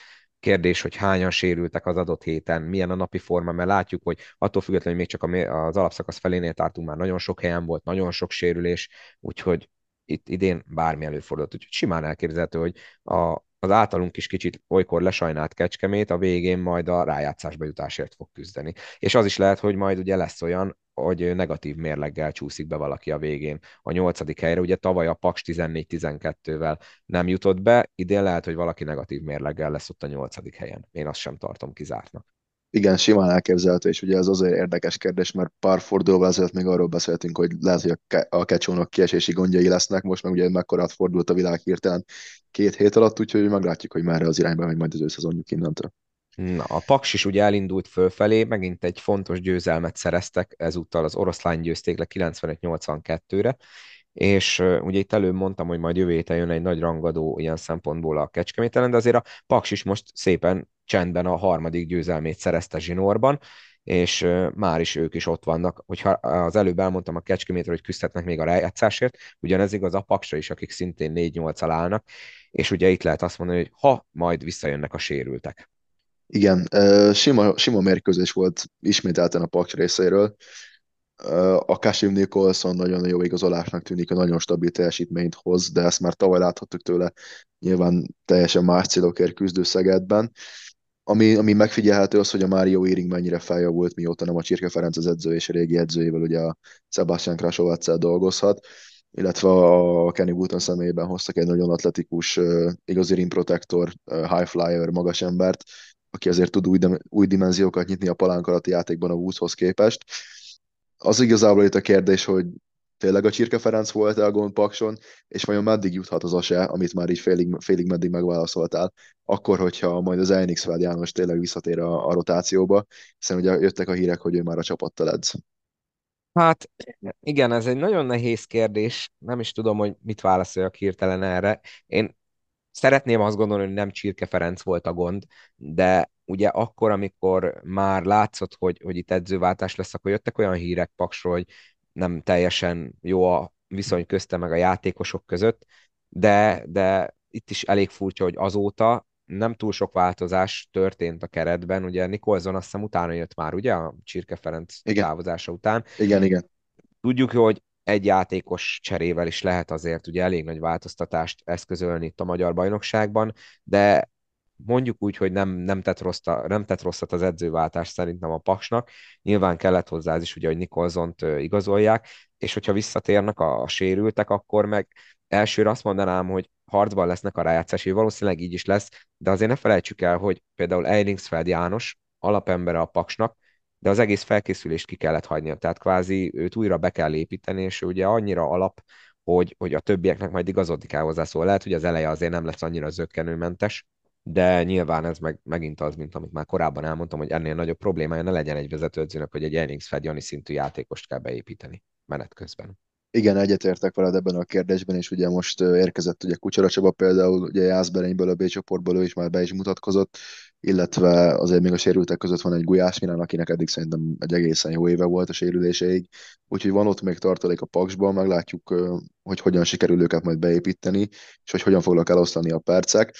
Kérdés, hogy hányan sérültek az adott héten, milyen a napi forma, mert látjuk, hogy attól függetlenül, hogy még csak az alapszakasz felénél tartunk, már nagyon sok helyen volt, nagyon sok sérülés, úgyhogy itt idén bármi előfordult. Úgyhogy simán elképzelhető, hogy a, az általunk is kicsit olykor lesajnált kecskemét, a végén majd a rájátszásba jutásért fog küzdeni. És az is lehet, hogy majd ugye lesz olyan, hogy negatív mérleggel csúszik be valaki a végén. A nyolcadik helyre, ugye tavaly a Paks 14-12-vel nem jutott be, idén lehet, hogy valaki negatív mérleggel lesz ott a nyolcadik helyen. Én azt sem tartom kizártnak. Igen, simán elképzelhető, és ugye ez azért érdekes kérdés, mert pár fordulóval ezelőtt még arról beszéltünk, hogy lehet, hogy a kecsónak kiesési gondjai lesznek, most meg ugye mekkora fordult a világ hirtelen két hét alatt, úgyhogy meglátjuk, hogy merre az irányba megy majd az ő szezonjuk innentől. Na, a Paks is ugye elindult fölfelé, megint egy fontos győzelmet szereztek, ezúttal az oroszlány győzték le 95-82-re, és ugye itt előbb mondtam, hogy majd jövő héten jön egy nagy rangadó ilyen szempontból a Kecskemételen, de azért a Paks is most szépen csendben a harmadik győzelmét szerezte zsinórban, és már is ők is ott vannak. Hogyha az előbb elmondtam a Kecskemétről, hogy küzdhetnek még a rájátszásért, ugyanez igaz a Paksra is, akik szintén 4-8 állnak, és ugye itt lehet azt mondani, hogy ha majd visszajönnek a sérültek. Igen, sima, sima mérkőzés volt ismételten a Paks részéről. A Kashim Nicholson nagyon jó igazolásnak tűnik, a nagyon stabil teljesítményt hoz, de ezt már tavaly láthattuk tőle nyilván teljesen más célokért küzdő Szegedben. Ami, ami megfigyelhető az, hogy a Mário Éring mennyire feljavult, mióta nem a Csirke Ferenc az edző és a régi edzőjével ugye a Sebastian Krasovaccel dolgozhat, illetve a Kenny Wooten személyében hoztak egy nagyon atletikus, igazi rim protector, high flyer, magas embert, aki azért tud új, új dimenziókat nyitni a palánk alatti játékban a Woodshoz képest. Az igazából itt a kérdés, hogy tényleg a Csirke Ferenc volt a gond Pakson, és vajon meddig juthat az ase, amit már így félig, félig meddig megválaszoltál, akkor, hogyha majd az Elnix János tényleg visszatér a, a rotációba, hiszen ugye jöttek a hírek, hogy ő már a csapattal edz. Hát igen, ez egy nagyon nehéz kérdés. Nem is tudom, hogy mit válaszoljak hirtelen erre. Én szeretném azt gondolni, hogy nem Csirke Ferenc volt a gond, de ugye akkor, amikor már látszott, hogy, hogy itt edzőváltás lesz, akkor jöttek olyan hírek Paksról, hogy nem teljesen jó a viszony közte meg a játékosok között, de, de itt is elég furcsa, hogy azóta nem túl sok változás történt a keretben. Ugye Nikolson azt hiszem utána jött már, ugye, a Csirke Ferenc Igen, távozása után. igen, igen. Tudjuk, hogy egy játékos cserével is lehet azért ugye elég nagy változtatást eszközölni itt a magyar bajnokságban, de mondjuk úgy, hogy nem, nem, tett rossz, nem tett rosszat az edzőváltás szerintem a Paksnak. Nyilván kellett hozzá az is, ugye, hogy Nikolzont igazolják, és hogyha visszatérnek a, a sérültek, akkor meg elsőre azt mondanám, hogy harcban lesznek a rájátszás, és valószínűleg így is lesz, de azért ne felejtsük el, hogy például Eilingsfeld János alapembere a Paksnak, de az egész felkészülést ki kellett hagynia, tehát kvázi őt újra be kell építeni, és ugye annyira alap, hogy, hogy a többieknek majd igazodni kell hozzá, szóval lehet, hogy az eleje azért nem lesz annyira zöggenőmentes, de nyilván ez meg, megint az, mint amit már korábban elmondtam, hogy ennél nagyobb problémája ne legyen egy vezetőedzőnek, hogy egy Ellingsfed Jani szintű játékost kell beépíteni menet közben. Igen, egyetértek veled ebben a kérdésben, és ugye most érkezett ugye Kucsara Csaba például, ugye Jászberényből a B csoportból ő is már be is mutatkozott, illetve azért még a sérültek között van egy Gulyás Milán, akinek eddig szerintem egy egészen jó éve volt a sérüléseig, úgyhogy van ott még tartalék a Paksban, meglátjuk, hogy hogyan sikerül őket majd beépíteni, és hogy hogyan fognak elosztani a percek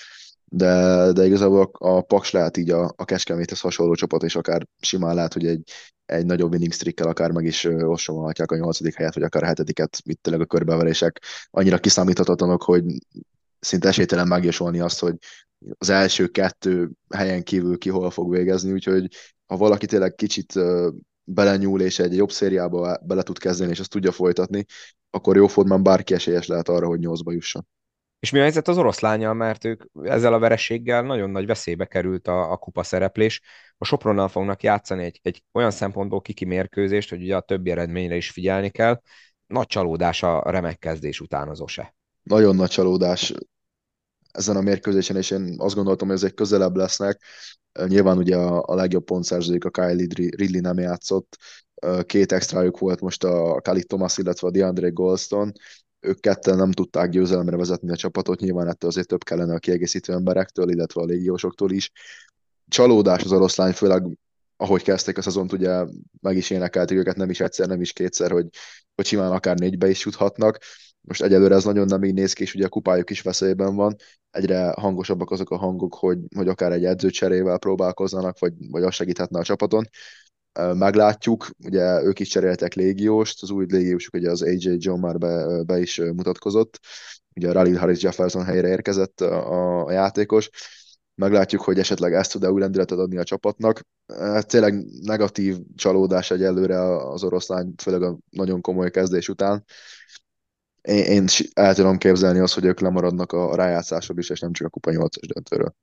de, de igazából a Paks lehet így a, a Kecskeméthez hasonló csapat, és akár simán lehet, hogy egy, egy nagyobb winning streakkel akár meg is ossomolhatják a nyolcadik helyet, vagy akár a hetediket, itt tényleg a körbeverések annyira kiszámíthatatlanok, hogy szinte esélytelen megjósolni azt, hogy az első kettő helyen kívül ki hol fog végezni, úgyhogy ha valaki tényleg kicsit belenyúl, és egy jobb szériába bele tud kezdeni, és azt tudja folytatni, akkor jó formán bárki esélyes lehet arra, hogy nyolcba jusson. És mi a helyzet az oroszlányjal, mert ők ezzel a vereséggel nagyon nagy veszélybe került a, a kupa szereplés. A Sopronnal fognak játszani egy, egy olyan szempontból kiki mérkőzést, hogy ugye a többi eredményre is figyelni kell. Nagy csalódás a remek kezdés után az OSE. Nagyon nagy csalódás ezen a mérkőzésen, és én azt gondoltam, hogy ezek közelebb lesznek. Nyilván ugye a, a legjobb pontszerzőjük, a Kylie Ridley nem játszott, két extrájuk volt most a Khalid Thomas, illetve a DeAndre Goldstone, ők ketten nem tudták győzelemre vezetni a csapatot, nyilván ettől azért több kellene a kiegészítő emberektől, illetve a légiósoktól is. Csalódás az oroszlány, főleg ahogy kezdték a szezont, ugye meg is énekelték őket nem is egyszer, nem is kétszer, hogy, hogy simán akár négybe is juthatnak. Most egyelőre ez nagyon nem így néz ki, és ugye a kupájuk is veszélyben van. Egyre hangosabbak azok a hangok, hogy, hogy akár egy edzőcserével próbálkoznának, vagy, vagy az segíthetne a csapaton meglátjuk, ugye ők is cseréltek légióst, az új légiósuk ugye az AJ John már be, be is mutatkozott, ugye a Rally Harris Jefferson helyre érkezett a, a játékos, meglátjuk, hogy esetleg ezt tud-e új lendületet adni a csapatnak. Tényleg negatív csalódás egyelőre az oroszlány, főleg a nagyon komoly kezdés után. Én, én el tudom képzelni azt, hogy ők lemaradnak a rájátszásról is, és nem csak a kupa 8-as döntőről.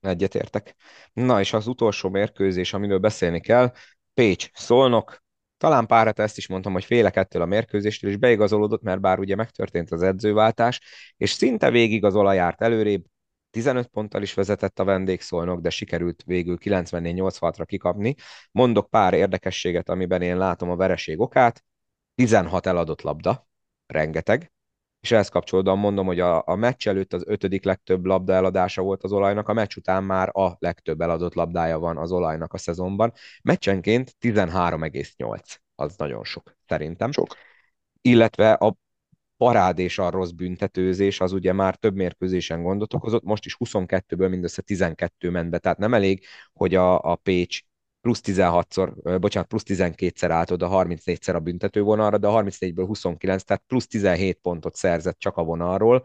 Egyetértek. Na és az utolsó mérkőzés, amiről beszélni kell, Pécs, Szolnok, talán pár ezt is mondtam, hogy félek ettől a mérkőzéstől, és beigazolódott, mert bár ugye megtörtént az edzőváltás, és szinte végig az olaj járt előrébb, 15 ponttal is vezetett a vendégszolnok, de sikerült végül 94-86-ra kikapni. Mondok pár érdekességet, amiben én látom a vereség okát. 16 eladott labda, rengeteg és ehhez kapcsolódóan mondom, hogy a, a meccs előtt az ötödik legtöbb labda eladása volt az olajnak, a meccs után már a legtöbb eladott labdája van az olajnak a szezonban. Meccsenként 13,8. Az nagyon sok, szerintem. Sok. Illetve a parád és a rossz büntetőzés, az ugye már több mérkőzésen gondot okozott, most is 22-ből mindössze 12 ment be, tehát nem elég, hogy a, a Pécs plusz 16-szor, bocsánat, plusz 12-szer állt oda 34-szer a büntető vonalra, de a 34-ből 29, tehát plusz 17 pontot szerzett csak a vonalról.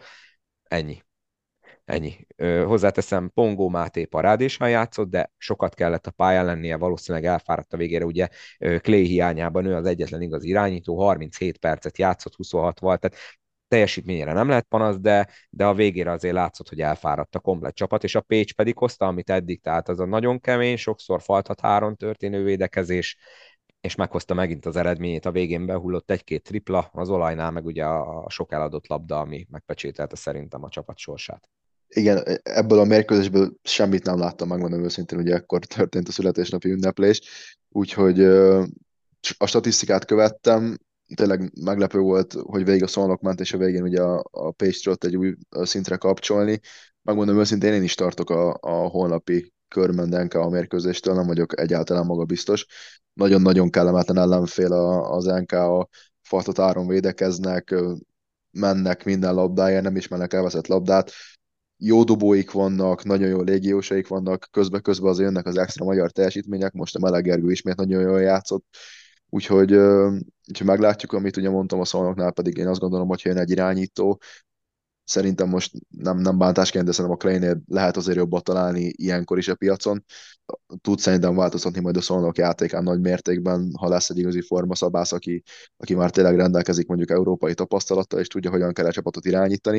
Ennyi. Ennyi. Hozzáteszem, Pongó Máté parádésan játszott, de sokat kellett a pályán lennie, valószínűleg elfáradt a végére, ugye Clay hiányában ő az egyetlen igaz irányító, 37 percet játszott, 26 volt, tehát teljesítményére nem lehet panasz, de, de a végére azért látszott, hogy elfáradt a komplet csapat, és a Pécs pedig hozta, amit eddig, tehát az a nagyon kemény, sokszor faltat háron történő védekezés, és meghozta megint az eredményét, a végén behullott egy-két tripla, az olajnál meg ugye a sok eladott labda, ami megpecsételte szerintem a csapat sorsát. Igen, ebből a mérkőzésből semmit nem láttam, megmondom őszintén, ugye ekkor történt a születésnapi ünneplés, úgyhogy a statisztikát követtem, tényleg meglepő volt, hogy végig a szolnok ment, és a végén ugye a, a page egy új szintre kapcsolni. Megmondom őszintén, én is tartok a, a holnapi körmendenke a mérkőzéstől, nem vagyok egyáltalán maga biztos. Nagyon-nagyon kellemetlen ellenfél az NK, a faltat áron védekeznek, mennek minden labdáért, nem ismernek elveszett labdát, jó dobóik vannak, nagyon jó légiósaik vannak, közben-közben az jönnek az extra magyar teljesítmények, most a Meleg Gergő ismét nagyon jól játszott, úgyhogy, úgyhogy meglátjuk, amit ugye mondtam a szolnoknál, pedig én azt gondolom, hogy jön egy irányító, szerintem most nem, nem bántásként, de szerintem a Kleinél lehet azért jobbat találni ilyenkor is a piacon. Tud szerintem változtatni majd a szolnok játékán nagy mértékben, ha lesz egy igazi formaszabász, aki, aki már tényleg rendelkezik mondjuk európai tapasztalattal, és tudja, hogyan kell a csapatot irányítani.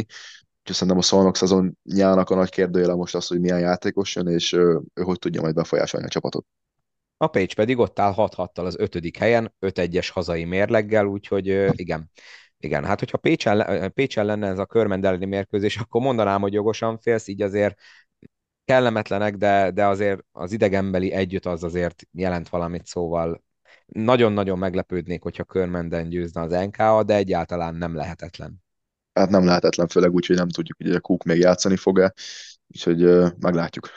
Úgyhogy szerintem a szolnok szezonjának a nagy kérdőjele most az, hogy milyen játékos jön, és ő, ő hogy tudja majd befolyásolni a csapatot. A Pécs pedig ott áll 6 6 az ötödik helyen, 5-1-es hazai mérleggel, úgyhogy igen, igen, hát hogyha Pécsen, Pécsen lenne ez a körmend elleni mérkőzés, akkor mondanám, hogy jogosan félsz, így azért kellemetlenek, de, de azért az idegenbeli együtt az azért jelent valamit, szóval nagyon-nagyon meglepődnék, hogyha körmenden győzne az NKA, de egyáltalán nem lehetetlen. Hát nem lehetetlen, főleg úgy, hogy nem tudjuk, hogy a Cook még játszani fog-e, úgyhogy meglátjuk.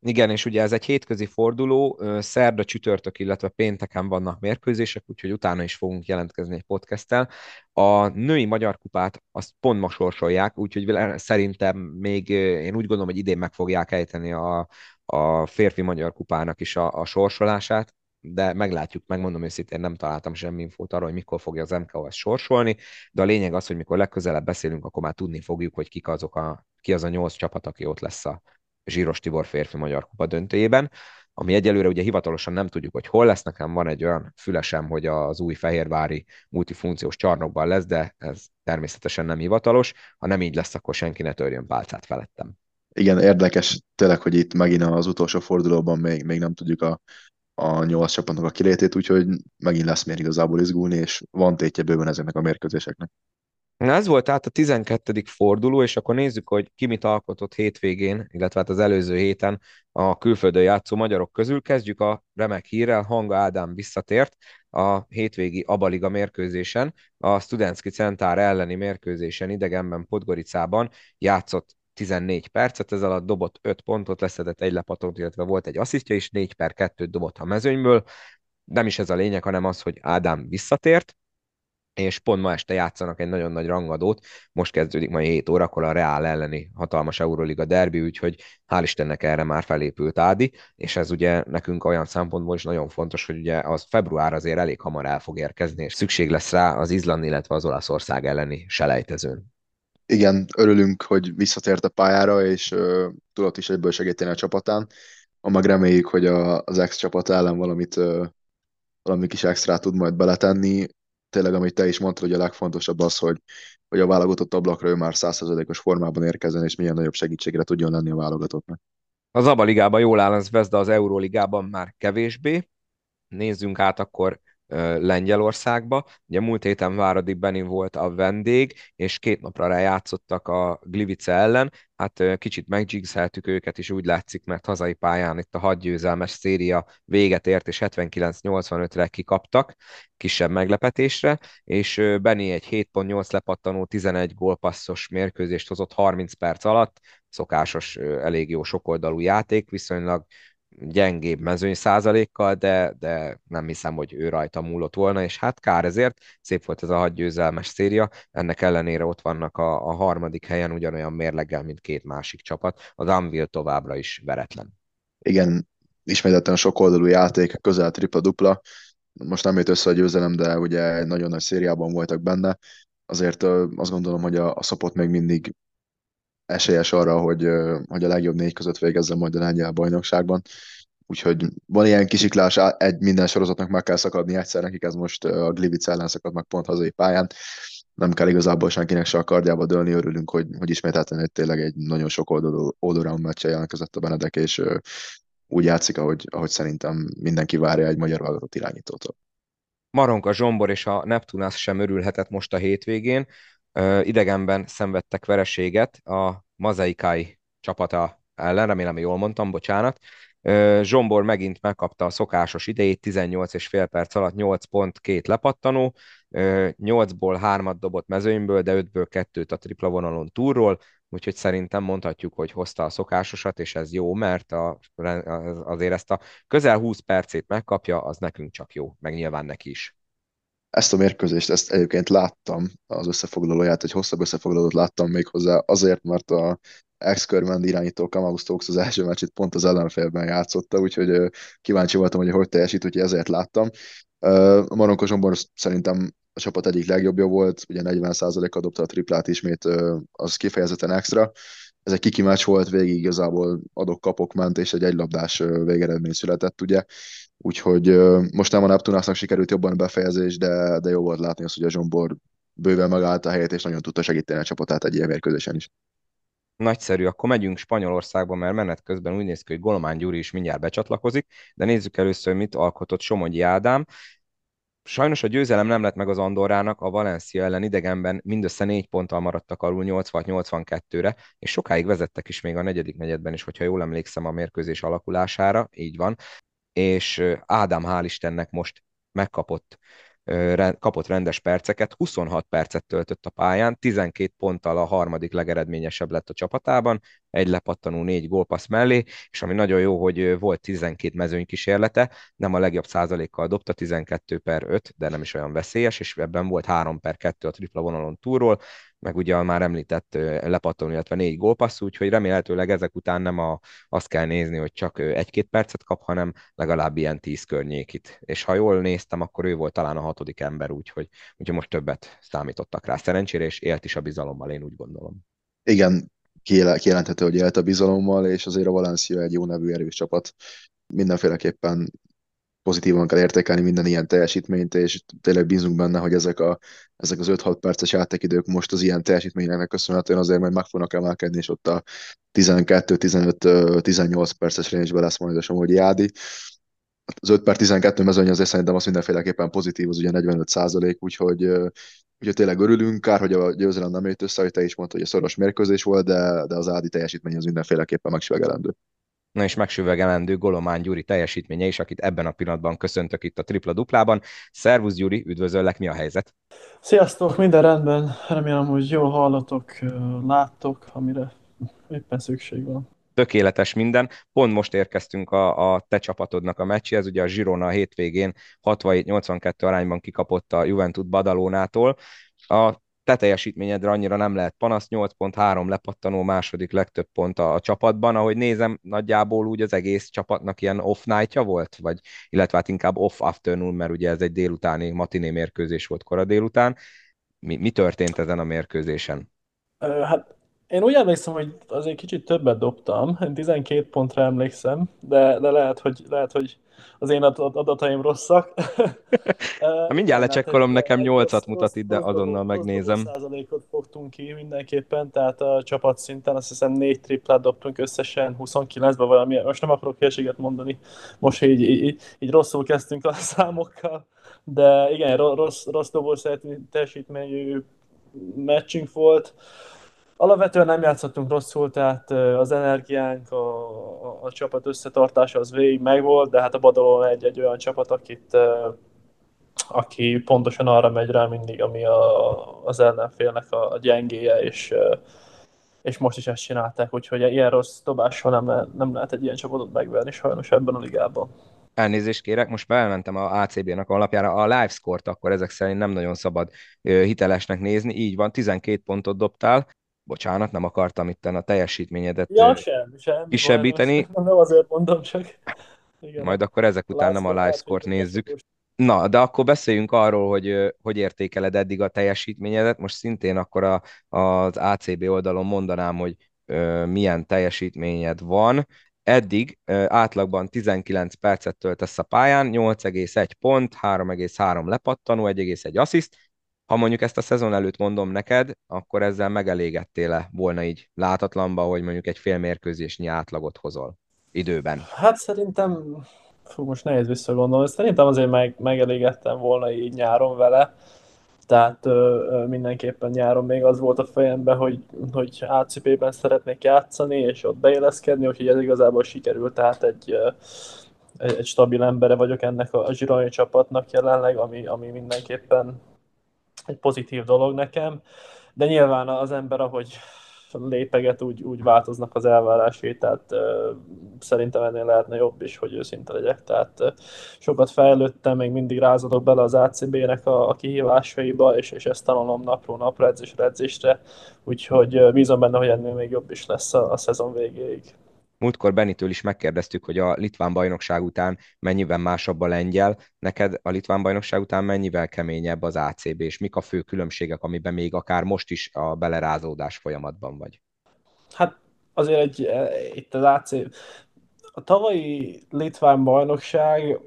Igen, és ugye ez egy hétközi forduló, szerda, csütörtök, illetve pénteken vannak mérkőzések, úgyhogy utána is fogunk jelentkezni egy podcasttel. A női magyar kupát azt pont ma sorsolják, úgyhogy szerintem még én úgy gondolom, hogy idén meg fogják ejteni a, a férfi magyar kupának is a, a sorsolását, de meglátjuk, megmondom őszintén, nem találtam semmi infót arról, hogy mikor fogja az MKO ezt sorsolni, de a lényeg az, hogy mikor legközelebb beszélünk, akkor már tudni fogjuk, hogy kik azok a, ki az a nyolc csapat, aki ott lesz a Zsíros Tibor férfi magyar kupa döntőjében, ami egyelőre ugye hivatalosan nem tudjuk, hogy hol lesz, nekem van egy olyan fülesem, hogy az új fehérvári multifunkciós csarnokban lesz, de ez természetesen nem hivatalos. Ha nem így lesz, akkor senki ne törjön pálcát felettem. Igen, érdekes tényleg, hogy itt megint az utolsó fordulóban még, még nem tudjuk a, a nyolc csapatnak a kilétét, úgyhogy megint lesz miért igazából izgulni, és van tétje bőven ezeknek a mérkőzéseknek. Na ez volt tehát a 12. forduló, és akkor nézzük, hogy ki mit alkotott hétvégén, illetve hát az előző héten a külföldön játszó magyarok közül. Kezdjük a remek hírrel, Hanga Ádám visszatért a hétvégi Abaliga mérkőzésen, a Studenski Centár elleni mérkőzésen idegenben Podgoricában játszott 14 percet, ez alatt dobott 5 pontot, leszedett egy lepatot, illetve volt egy asszisztja is, 4 per 2 dobott a mezőnyből. Nem is ez a lényeg, hanem az, hogy Ádám visszatért, és pont ma este játszanak egy nagyon nagy rangadót, most kezdődik majd 7 órakor a Reál elleni hatalmas Euroliga derbi, úgyhogy hál' Istennek erre már felépült Ádi, és ez ugye nekünk olyan szempontból is nagyon fontos, hogy ugye az február azért elég hamar el fog érkezni, és szükség lesz rá az Izland, illetve az Olaszország elleni selejtezőn. Igen, örülünk, hogy visszatért a pályára, és uh, tudott is egyből segíteni a csapatán. A meg reméljük, hogy a, az ex csapat ellen valamit uh, valami kis extra tud majd beletenni tényleg, amit te is mondtad, hogy a legfontosabb az, hogy, hogy a válogatott ablakra ő már százszerzadékos formában érkezzen, és milyen nagyobb segítségre tudjon lenni a válogatottnak. Az ABA ligában jól áll az Vezda, az Euróligában már kevésbé. Nézzünk át akkor Lengyelországba. Ugye múlt héten Váradi Benin volt a vendég, és két napra rá játszottak a Glivice ellen. Hát kicsit megjigszeltük őket, és úgy látszik, mert hazai pályán itt a hadgyőzelmes széria véget ért, és 79-85-re kikaptak, kisebb meglepetésre, és Beni egy 7.8 lepattanó, 11 gólpasszos mérkőzést hozott 30 perc alatt, szokásos, elég jó sokoldalú játék, viszonylag gyengébb mezőny százalékkal, de, de nem hiszem, hogy ő rajta múlott volna, és hát kár ezért, szép volt ez a hat győzelmes széria, ennek ellenére ott vannak a, a harmadik helyen ugyanolyan mérleggel, mint két másik csapat, az Anvil továbbra is veretlen. Igen, ismételten sok oldalú játék, közel tripla-dupla, most nem jött össze a győzelem, de ugye nagyon nagy szériában voltak benne, azért azt gondolom, hogy a, a szopot még mindig esélyes arra, hogy, hogy a legjobb négy között végezzen majd a lengyel bajnokságban. Úgyhogy van ilyen kisiklás, egy minden sorozatnak meg kell szakadni egyszer, nekik ez most a Glivic ellen szakad meg pont hazai pályán. Nem kell igazából senkinek se a kardjába dőlni, örülünk, hogy, hogy ismételten egy tényleg egy nagyon sok oldalú all meccse jelentkezett a Benedek, és úgy játszik, ahogy, ahogy szerintem mindenki várja egy magyar válogatott irányítótól. Maronka Zsombor és a Neptunász sem örülhetett most a hétvégén idegenben szenvedtek vereséget a Mazaikai csapata ellen, remélem, hogy jól mondtam, bocsánat. Zsombor megint megkapta a szokásos idejét, 18 és fél perc alatt 8 pont, két lepattanó, 8-ból 3-at dobott mezőnyből, de 5-ből 2-t a tripla vonalon túlról, úgyhogy szerintem mondhatjuk, hogy hozta a szokásosat, és ez jó, mert a, azért ezt a közel 20 percét megkapja, az nekünk csak jó, meg nyilván neki is. Ezt a mérkőzést, ezt egyébként láttam, az összefoglalóját, egy hosszabb összefoglalót láttam még hozzá, azért, mert a ex-körmend irányító Kamau Stokes az első meccsét pont az ellenfélben játszotta, úgyhogy kíváncsi voltam, hogy hogy teljesít, úgyhogy ezért láttam. A Maronko Zsombor szerintem a csapat egyik legjobbja volt, ugye 40%-kal dobta a triplát ismét, az kifejezetten extra. Ez egy kiki meccs volt, végig igazából adok-kapok ment, és egy egylabdás végeredmény született, ugye. Úgyhogy most nem a Neptunásznak sikerült jobban befejezés, de, de jó volt látni azt, hogy a Zsombor bőven megállt a helyét, és nagyon tudta segíteni a csapatát egy ilyen mérkőzésen is. Nagyszerű, akkor megyünk Spanyolországba, mert menet közben úgy néz ki, hogy Golomán Gyuri is mindjárt becsatlakozik, de nézzük először, mit alkotott Somogyi Ádám. Sajnos a győzelem nem lett meg az Andorrának, a Valencia ellen idegenben mindössze négy ponttal maradtak alul 86-82-re, és sokáig vezettek is még a negyedik negyedben is, hogyha jól emlékszem a mérkőzés alakulására, így van, és Ádám hál' Istennek most megkapott kapott rendes perceket, 26 percet töltött a pályán, 12 ponttal a harmadik legeredményesebb lett a csapatában, egy lepattanó, négy gólpassz mellé, és ami nagyon jó, hogy volt 12 mezőny kísérlete, nem a legjobb százalékkal dobta, 12 per 5, de nem is olyan veszélyes, és ebben volt 3 per 2 a tripla vonalon túlról, meg ugye a már említett lepatton, illetve négy gólpassz, úgyhogy remélhetőleg ezek után nem a, azt kell nézni, hogy csak egy-két percet kap, hanem legalább ilyen tíz környékit. És ha jól néztem, akkor ő volt talán a hatodik ember, úgyhogy, úgyhogy most többet számítottak rá szerencsére, és élt is a bizalommal, én úgy gondolom. Igen, kijelenthető, hogy élt a bizalommal, és azért a Valencia egy jó nevű erős csapat. Mindenféleképpen pozitívan kell értékelni minden ilyen teljesítményt, és tényleg bízunk benne, hogy ezek, a, ezek az 5-6 perces játékidők most az ilyen teljesítményeknek köszönhetően azért majd meg fognak emelkedni, és ott a 12-15-18 perces range lesz majd a Somogyi Ádi. Az 5 per 12 mezőny azért szerintem az mindenféleképpen pozitív, az ugye 45 százalék, úgyhogy, úgyhogy tényleg örülünk, kár, hogy a győzelem nem jött össze, hogy te is mondtad, hogy a szoros mérkőzés volt, de, de az Ádi teljesítmény az mindenféleképpen megsüvegelendő na és megsüvegelendő Golomán Gyuri teljesítménye is, akit ebben a pillanatban köszöntök itt a tripla-duplában. Szervusz Gyuri, üdvözöllek, mi a helyzet? Sziasztok, minden rendben, remélem, hogy jól hallatok, láttok, amire éppen szükség van tökéletes minden. Pont most érkeztünk a, a te csapatodnak a meccséhez, ugye a Girona a hétvégén 67-82 arányban kikapott a Juventus Badalónától. A te teljesítményedre annyira nem lehet panasz, 8.3 lepattanó második legtöbb pont a, a csapatban, ahogy nézem, nagyjából úgy az egész csapatnak ilyen off night volt, vagy illetve hát inkább off afternoon, mert ugye ez egy délutáni matiné mérkőzés volt kora délután. Mi, mi történt ezen a mérkőzésen? Hát én úgy emlékszem, hogy azért kicsit többet dobtam, 12 pontra emlékszem, de, de lehet, hogy, lehet, hogy az én adataim rosszak. <laughs> <laughs> Ha mindjárt lecsekkolom, nekem 8-at mutat itt, de azonnal megnézem. százalékot fogtunk ki mindenképpen, tehát a csapat szinten azt hiszem 4 triplát dobtunk összesen 29-ben valami, most nem akarok hülyeséget mondani, most így, így, így, rosszul kezdtünk a <laughs> számokkal, de igen, rossz, rossz dobó teljesítményű meccsünk volt. Alapvetően nem játszottunk rosszul, tehát az energiánk, a, a, a csapat összetartása az végig megvolt, de hát a Badalon egy, egy olyan csapat, akit, aki pontosan arra megy rá mindig, ami a, az ellenfélnek a, gyengéje, és, és most is ezt csinálták, úgyhogy ilyen rossz dobással nem, nem lehet egy ilyen csapatot megverni sajnos ebben a ligában. Elnézést kérek, most bementem a ACB-nak alapjára, a live score-t akkor ezek szerint nem nagyon szabad hitelesnek nézni, így van, 12 pontot dobtál, bocsánat, nem akartam itt a teljesítményedet ja, sem, sem, kisebbíteni. Nem, nem azért mondom, csak... Igen. Majd akkor ezek után nem a live score nézzük. Na, de akkor beszéljünk arról, hogy hogy értékeled eddig a teljesítményedet. Most szintén akkor a, az ACB oldalon mondanám, hogy ö, milyen teljesítményed van. Eddig ö, átlagban 19 percet töltesz a pályán, 8,1 pont, 3,3 lepattanó, 1,1 assziszt, ha mondjuk ezt a szezon előtt mondom neked, akkor ezzel megelégettél volna így látatlanba, hogy mondjuk egy fél mérkőzésnyi átlagot hozol időben? Hát szerintem, fú, most nehéz visszagondolni, szerintem azért meg, megelégettem volna így nyáron vele. tehát ö, mindenképpen nyáron még az volt a fejemben, hogy, hogy ACP-ben szeretnék játszani, és ott beéleszkedni, úgyhogy ez igazából sikerült, tehát egy, egy, egy stabil embere vagyok ennek a, a zsironi csapatnak jelenleg, ami, ami mindenképpen egy pozitív dolog nekem, de nyilván az ember, ahogy lépeget, úgy, úgy változnak az elvárásai, tehát uh, szerintem ennél lehetne jobb is, hogy őszinte legyek. Tehát uh, sokat fejlődtem, még mindig rázadok bele az ACB-nek a, a kihívásaiba, és, és ezt tanulom napról napra, edzésre edzésre, úgyhogy uh, bízom benne, hogy ennél még jobb is lesz a, a szezon végéig. Múltkor Benitől is megkérdeztük, hogy a litván bajnokság után mennyivel másabb a lengyel, neked a litván bajnokság után mennyivel keményebb az ACB, és mik a fő különbségek, amiben még akár most is a belerázódás folyamatban vagy? Hát azért egy, e, itt az AC... A tavalyi litván bajnokság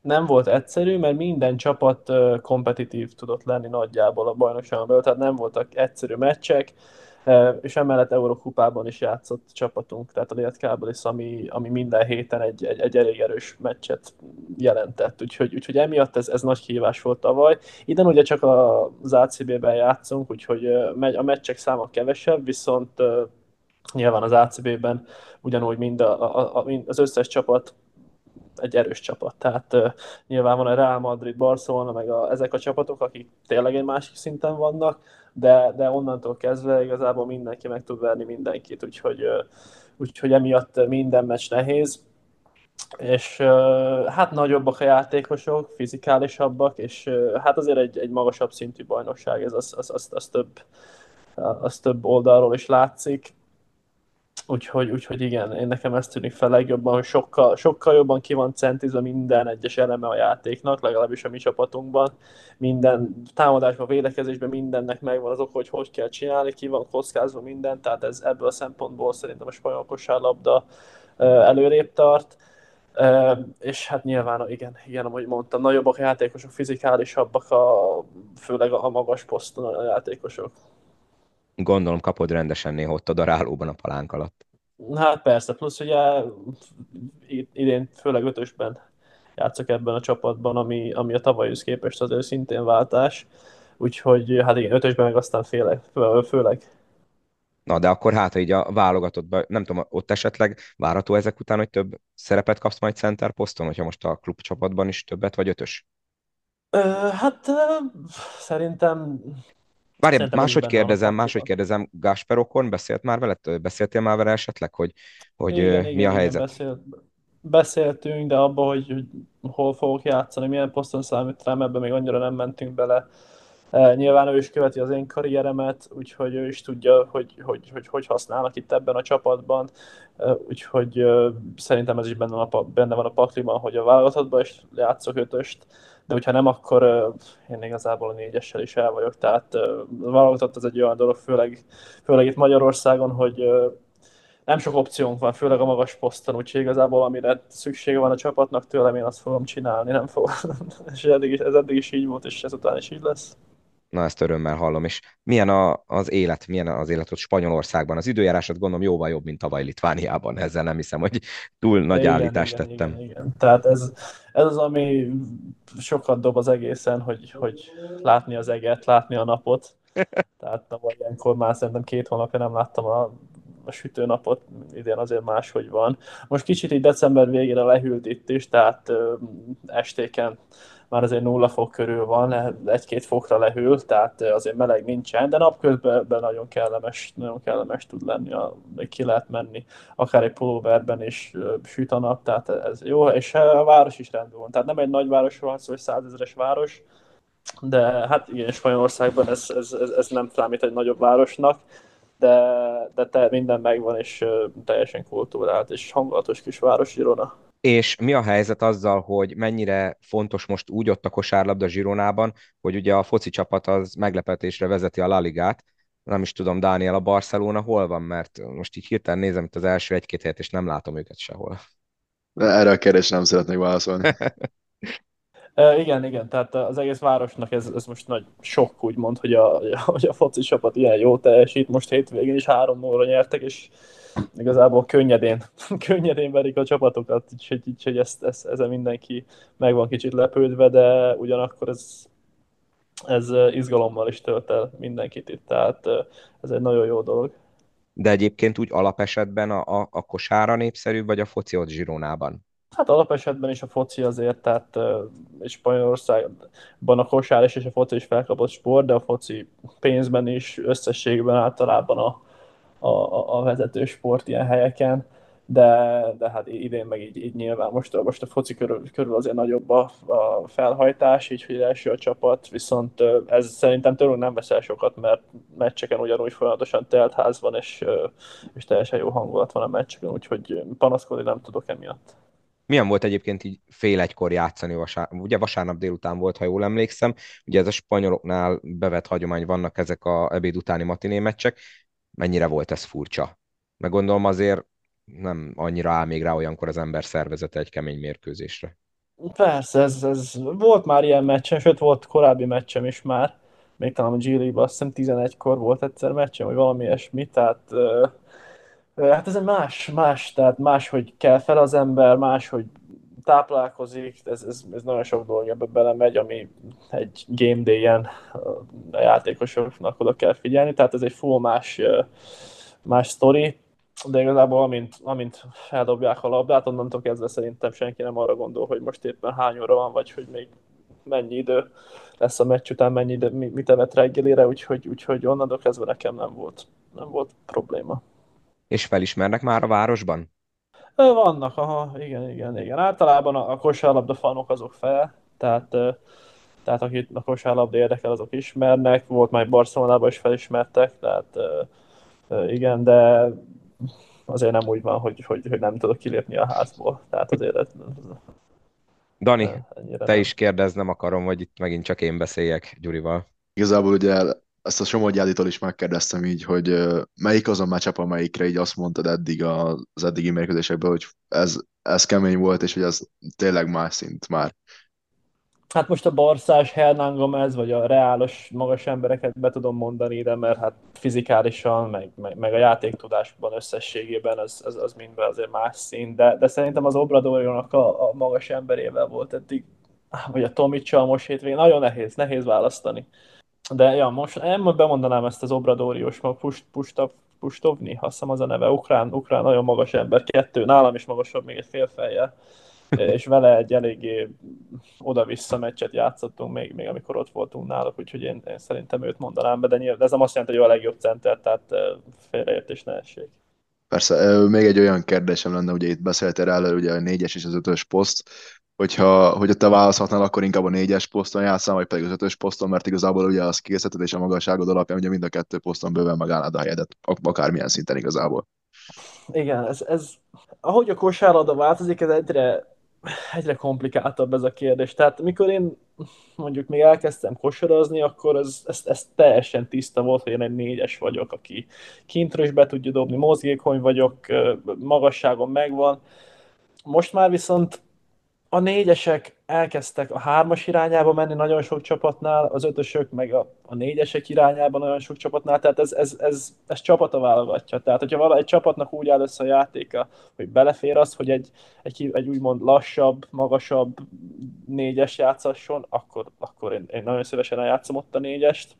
nem volt egyszerű, mert minden csapat kompetitív tudott lenni nagyjából a bajnokságon belül, tehát nem voltak egyszerű meccsek, és emellett Eurokupában is játszott csapatunk, tehát a Liet Kábelis, ami, ami minden héten egy, egy, egy elég erős meccset jelentett, úgyhogy, úgyhogy emiatt ez, ez nagy kihívás volt tavaly. Iden ugye csak az ACB-ben játszunk, úgyhogy a meccsek száma kevesebb, viszont nyilván az ACB-ben ugyanúgy mind a, a, a, az összes csapat egy erős csapat. Tehát uh, nyilván van a Real Madrid, Barcelona, meg a, ezek a csapatok, akik tényleg egy másik szinten vannak, de, de onnantól kezdve igazából mindenki meg tud verni mindenkit, úgyhogy, uh, úgyhogy emiatt minden meccs nehéz. És uh, hát nagyobbak a játékosok, fizikálisabbak, és uh, hát azért egy, egy magasabb szintű bajnokság, ez az, az, az, az, több, az több oldalról is látszik Úgyhogy, úgyhogy igen, én nekem ezt tűnik fel legjobban, hogy sokkal, sokkal jobban ki van centizve minden egyes eleme a játéknak, legalábbis a mi csapatunkban. Minden támadásban, védekezésben mindennek megvan az ok, hogy hogy kell csinálni, ki van kockázva minden, tehát ez ebből a szempontból szerintem a spanyol kosárlabda előrébb tart. és hát nyilván, igen, igen, ahogy mondtam, nagyobbak a játékosok, fizikálisabbak, a, főleg a magas poszton a játékosok. Gondolom kapod rendesen néha ott a darálóban a palánk alatt. Hát persze, plusz ugye idén főleg ötösben játszok ebben a csapatban, ami, ami a tavalyhoz képest azért szintén váltás. Úgyhogy hát igen, ötösben meg aztán főleg. főleg. Na, de akkor hát így a válogatottban, nem tudom, ott esetleg várható ezek után, hogy több szerepet kapsz majd center poszton, hogyha most a klub csapatban is többet vagy ötös? Hát szerintem Várj, máshogy kérdezem, máshogy kérdezem, Gásper Okon beszélt már veled? Beszéltél már vele esetleg, hogy, hogy igen, mi igen, a helyzet? Igen, beszélt, beszéltünk, de abba, hogy, hogy hol fogok játszani, milyen poszton számít rám, ebben még annyira nem mentünk bele. E, nyilván ő is követi az én karrieremet, úgyhogy ő is tudja, hogy hogy, hogy, hogy használnak itt ebben a csapatban, e, úgyhogy szerintem ez is benne van a, benne van a pakliban, hogy a válogatottban is játszok ötöst, de hogyha nem, akkor én igazából a négyessel is el vagyok, tehát válogatott ez egy olyan dolog, főleg, főleg itt Magyarországon, hogy nem sok opciónk van, főleg a magas poszton, úgyhogy igazából amire szüksége van a csapatnak tőlem, én azt fogom csinálni, nem fogom. <laughs> és eddig is, ez eddig is így volt, és ezután is így lesz. Na, ezt örömmel hallom. És milyen a, az élet, milyen az élet ott Spanyolországban? Az időjárásod gondolom jóval jobb, mint tavaly Litvániában. Ezzel nem hiszem, hogy túl nagy igen, állítást igen, tettem. Igen, igen. Tehát ez, ez az, ami sokat dob az egészen, hogy, hogy látni az eget, látni a napot. <laughs> Tehát tavaly ilyenkor már szerintem két hónapja nem láttam a, a sütőnapot, idén azért máshogy van. Most kicsit így december végére lehűlt itt is, tehát ö, estéken már azért nulla fok körül van, egy-két fokra lehűl, tehát azért meleg nincsen, de napközben nagyon kellemes, nagyon kellemes tud lenni, a, ki lehet menni, akár egy pulóverben is süt a nap, tehát ez jó, és a város is rendben van, tehát nem egy nagy városról van szó, hogy város, de hát igen, Spanyolországban ez, ez, ez, ez nem számít egy nagyobb városnak, de, de te minden megvan, és teljesen kultúrált, és hangulatos kis város Girona és mi a helyzet azzal, hogy mennyire fontos most úgy ott a kosárlabda Zsironában, hogy ugye a foci csapat az meglepetésre vezeti a La Ligát, nem is tudom, Dániel, a Barcelona hol van, mert most így hirtelen nézem itt az első egy-két helyet, és nem látom őket sehol. Erre a kérdésre nem szeretnék válaszolni. <laughs> Igen, igen, tehát az egész városnak ez, ez most nagy sok, úgymond, hogy a, hogy a foci csapat ilyen jó teljesít. Most hétvégén is három óra nyertek, és igazából könnyedén, <laughs> könnyedén verik a csapatokat, úgyhogy, úgyhogy ezt, ezt, ezen mindenki meg van kicsit lepődve, de ugyanakkor ez ez izgalommal is tölt el mindenkit itt, tehát ez egy nagyon jó dolog. De egyébként úgy alapesetben a, a, a kosára népszerű, vagy a foci ott Zsironában? Hát alapesetben is a foci azért, tehát uh, Spanyolországban a kosár és a foci is felkapott sport, de a foci pénzben is összességben általában a, a, a vezető sport ilyen helyeken de, de hát idén meg így, így nyilván most, most a foci körül, körül azért nagyobb a, a felhajtás, így hogy első a csapat, viszont ez szerintem tőlünk nem veszel sokat, mert meccseken ugyanúgy folyamatosan telt ház van, és, és teljesen jó hangulat van a meccseken, úgyhogy panaszkodni nem tudok emiatt. Milyen volt egyébként így fél egykor játszani, vasár... ugye vasárnap délután volt, ha jól emlékszem, ugye ez a spanyoloknál bevett hagyomány, vannak ezek a ebéd utáni matiné meccsek, mennyire volt ez furcsa? Meg gondolom azért nem annyira áll még rá olyankor az ember szervezete egy kemény mérkőzésre. Persze, ez, ez volt már ilyen meccsem, sőt volt korábbi meccsem is már, még talán a g azt hiszem 11-kor volt egyszer meccsem, vagy valami ilyesmi, tehát hát ez egy más, más, tehát más, hogy kell fel az ember, más, hogy táplálkozik, ez, ez, ez nagyon sok dolog ebbe belemegy, ami egy game day-en a játékosoknak oda kell figyelni, tehát ez egy full más, más sztori, de igazából amint, amint feldobják a labdát, onnantól kezdve szerintem senki nem arra gondol, hogy most éppen hány óra van, vagy hogy még mennyi idő lesz a meccs után, mennyi idő, mit evett reggelire, úgyhogy, úgyhogy onnantól kezdve nekem nem volt, nem volt probléma. És felismernek már a városban? Vannak, aha, igen, igen, igen. Általában a, a kosárlabda fanok azok fel, tehát, tehát akit a kosárlabda érdekel, azok ismernek, volt már Barcelonában is felismertek, tehát igen, de azért nem úgy van, hogy, hogy, hogy nem tudok kilépni a házból. Tehát azért Dani, te nem. is kérdeznem akarom, hogy itt megint csak én beszéljek Gyurival. Igazából ugye ezt a Somogyi is megkérdeztem így, hogy melyik az a meccsap, amelyikre így azt mondtad eddig az eddigi mérkőzésekben, hogy ez, ez kemény volt, és hogy ez tényleg más szint már. Hát most a Barszás, Hernán Gomez, vagy a reálos magas embereket be tudom mondani ide, mert hát fizikálisan, meg, meg, meg a játéktudásban összességében az, az, az mindben azért más szín, de, de szerintem az Obradorionak a, a magas emberével volt eddig, vagy a Tomicsal most hétvégén, nagyon nehéz, nehéz választani. De ja, most nem bemondanám ezt az Obradoriós, Pust, Pustav, Pustovni, azt hiszem az a neve, ukrán, ukrán, nagyon magas ember, kettő, nálam is magasabb, még egy fél fejjel <laughs> és vele egy eléggé oda-vissza meccset játszottunk még, még amikor ott voltunk náluk, úgyhogy én, én szerintem őt mondanám be, de, nyilván, de ez nem azt jelenti, hogy ő a legjobb center, tehát félreértés ne essék. Persze, még egy olyan kérdésem lenne, ugye itt beszéltél elő, ugye a négyes és az ötös poszt, hogyha, hogyha te választhatnál, akkor inkább a négyes poszton játszál, vagy pedig az ötös poszton, mert igazából ugye az készíted és a magasságod alapján ugye mind a kettő poszton bőven megállnád a helyedet, akármilyen szinten igazából. Igen, ez, ez ahogy a kosárlabda változik, ez egyre egyre komplikáltabb ez a kérdés. Tehát mikor én mondjuk még elkezdtem kosarazni, akkor ez, ez, ez teljesen tiszta volt, hogy én egy négyes vagyok, aki kintről is be tudja dobni, mozgékony vagyok, magasságon megvan. Most már viszont a négyesek elkezdtek a hármas irányába menni nagyon sok csapatnál, az ötösök meg a, a négyesek irányába nagyon sok csapatnál, tehát ez, ez, ez, ez csapata válogatja. Tehát, hogyha vala, egy csapatnak úgy áll össze a játéka, hogy belefér az, hogy egy, egy, egy úgymond lassabb, magasabb négyes játszasson, akkor, akkor én, én nagyon szívesen eljátszom ott a négyest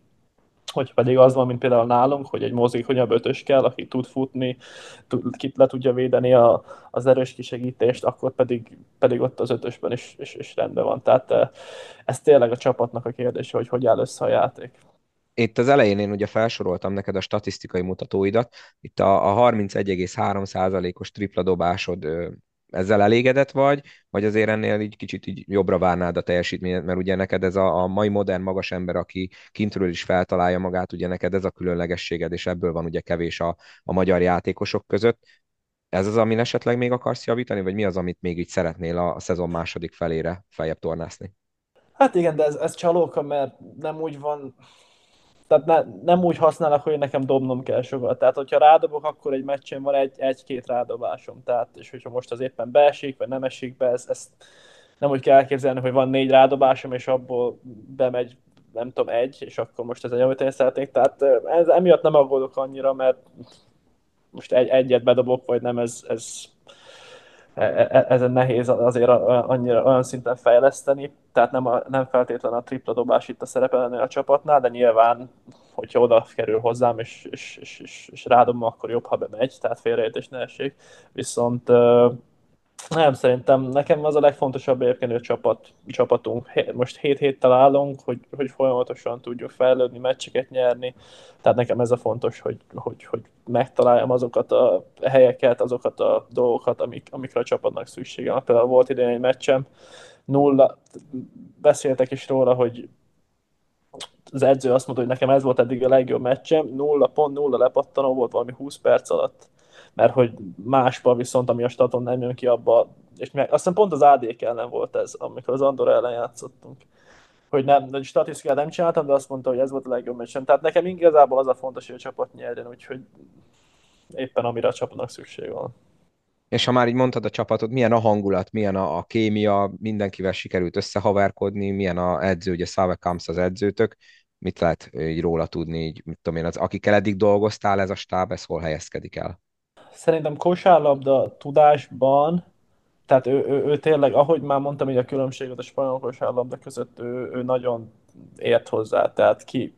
hogy pedig az van, mint például nálunk, hogy egy mozgékonyabb ötös kell, aki tud futni, tud, ki le tudja védeni a, az erős kisegítést, akkor pedig, pedig ott az ötösben is, is, is rendben van. Tehát eh, ez tényleg a csapatnak a kérdése, hogy hogy áll össze a játék itt az elején én ugye felsoroltam neked a statisztikai mutatóidat, itt a, a 31,3%-os tripla dobásod ezzel elégedett vagy, vagy azért ennél így kicsit így jobbra várnád a teljesítményet, mert ugye neked ez a, a mai modern magas ember, aki kintről is feltalálja magát, ugye neked ez a különlegességed, és ebből van ugye kevés a, a magyar játékosok között. Ez az, amin esetleg még akarsz javítani, vagy mi az, amit még így szeretnél a, a szezon második felére feljebb tornászni? Hát igen, de ez, ez csalóka, mert nem úgy van, tehát ne, nem úgy használnak, hogy nekem dobnom kell sokat. Tehát, hogyha rádobok, akkor egy meccsen van egy, egy-két rádobásom. Tehát, és hogyha most az éppen beesik, vagy nem esik be, ez, ezt nem úgy kell elképzelni, hogy van négy rádobásom, és abból bemegy nem tudom, egy, és akkor most ez egy, amit én szeretnék. Tehát ez, emiatt nem aggódok annyira, mert most egy, egyet bedobok, vagy nem, ez, ez ezen nehéz azért annyira olyan szinten fejleszteni, tehát nem, a, nem feltétlenül a tripla dobás itt a szerepelni a csapatnál, de nyilván, hogyha oda kerül hozzám, és, és, és, és, és rádom, akkor jobb, ha bemegy, tehát félreértés ne essék. Viszont nem, szerintem nekem az a legfontosabb egyébként, csapat, csapatunk. Most 7 héttel állunk, hogy, hogy folyamatosan tudjuk fejlődni, meccseket nyerni. Tehát nekem ez a fontos, hogy, hogy, hogy megtaláljam azokat a helyeket, azokat a dolgokat, amik, amikre a csapatnak szüksége van. Például volt idén egy meccsem, nulla, beszéltek is róla, hogy az edző azt mondta, hogy nekem ez volt eddig a legjobb meccsem, nulla pont, nulla lepattanó volt valami 20 perc alatt mert hogy másba viszont, ami a staton nem jön ki abba, és meg, azt hiszem pont az AD ellen volt ez, amikor az Andor ellen játszottunk hogy nem, de statisztikát nem csináltam, de azt mondta, hogy ez volt a legjobb meccsem. Tehát nekem igazából az a fontos, hogy a csapat nyerjen, úgyhogy éppen amire a csapatnak szükség van. És ha már így mondtad a csapatot, milyen a hangulat, milyen a, a kémia, mindenkivel sikerült összehaverkodni, milyen a edző, ugye Szave Kamps az edzőtök, mit lehet így róla tudni, így, mit tudom én, az, akikkel eddig dolgoztál, ez a stáb, ez hol helyezkedik el? Szerintem kosárlabda tudásban, tehát ő, ő, ő tényleg, ahogy már mondtam, hogy a különbséget a spanyol kosárlabda között, ő, ő nagyon ért hozzá, tehát ki